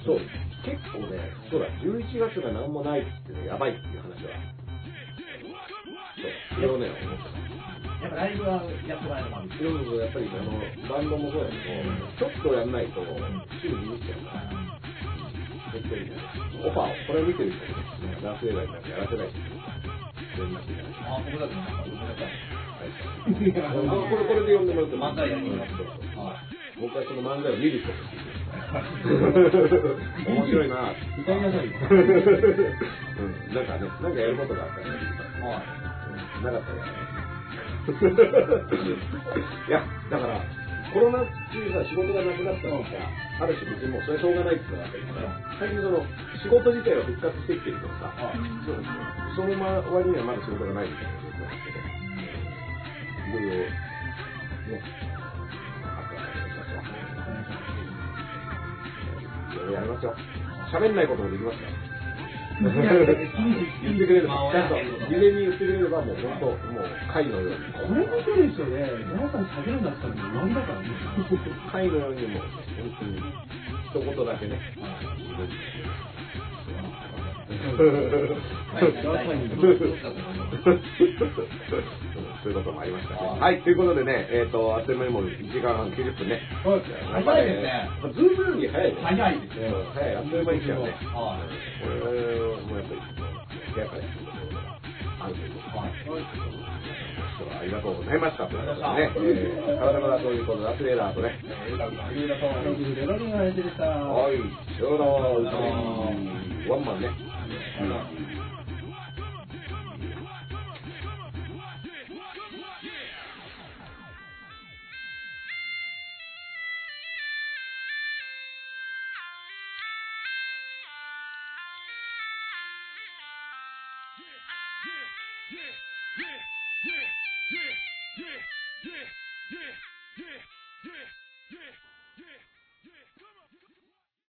そう、結構ね、そうだ、11月が何もないっていうのやばいっていう話は、そう、それをね、思ってやっぱライブはやってもらえるのもあるた。いろいろやっぱりあの、バンドもそうやけど、ちょっとやんないと、すぐ見入っちゃうから、オファーを、これを見てる人にね、男性なんかやらせないし、連絡いあ、僕だとなんか、ごめんなさい。これ、これで呼んでもらって漫才やりますそうそうは僕はその漫才を見る人。面白いな。歌いな。さいよ。うん、な。んかね、な。んかやることがあったらね、はい。な。かったらやらな。い。いや、だから、コロナ中さ、仕事がなくなったらさ、ある種別にもうそれはしょうがないっていうのがあったけどさ、最近その、仕事自体は復活してきてるけどさ、そうその周りにはまだ仕事がないみたいな状況なんですけど、いろいろ、ね、あったらお願いしますわ。いろいろやりますよ。喋んないこともできますから。言ってくれれば、ちゃんと事前に言ってくれれば、もう本当、もう貝のように。これ見てる人で、皆さん下げるんだったらもうなんだからね。貝のようにもう、本当に、一言だけね。そういうこともありましたね。はい、ということでね、えっ、と、あっという間にもう1時間半90分ね。早いですね。まあズームより早いね。早いですね。うん早い、あっという間に来ちゃうね。はい。これもやっぱり、部屋からあるということはい。ありがとうございました。ということでね、えということで、アスレーダーとね。はい、さよう。ワンマンね。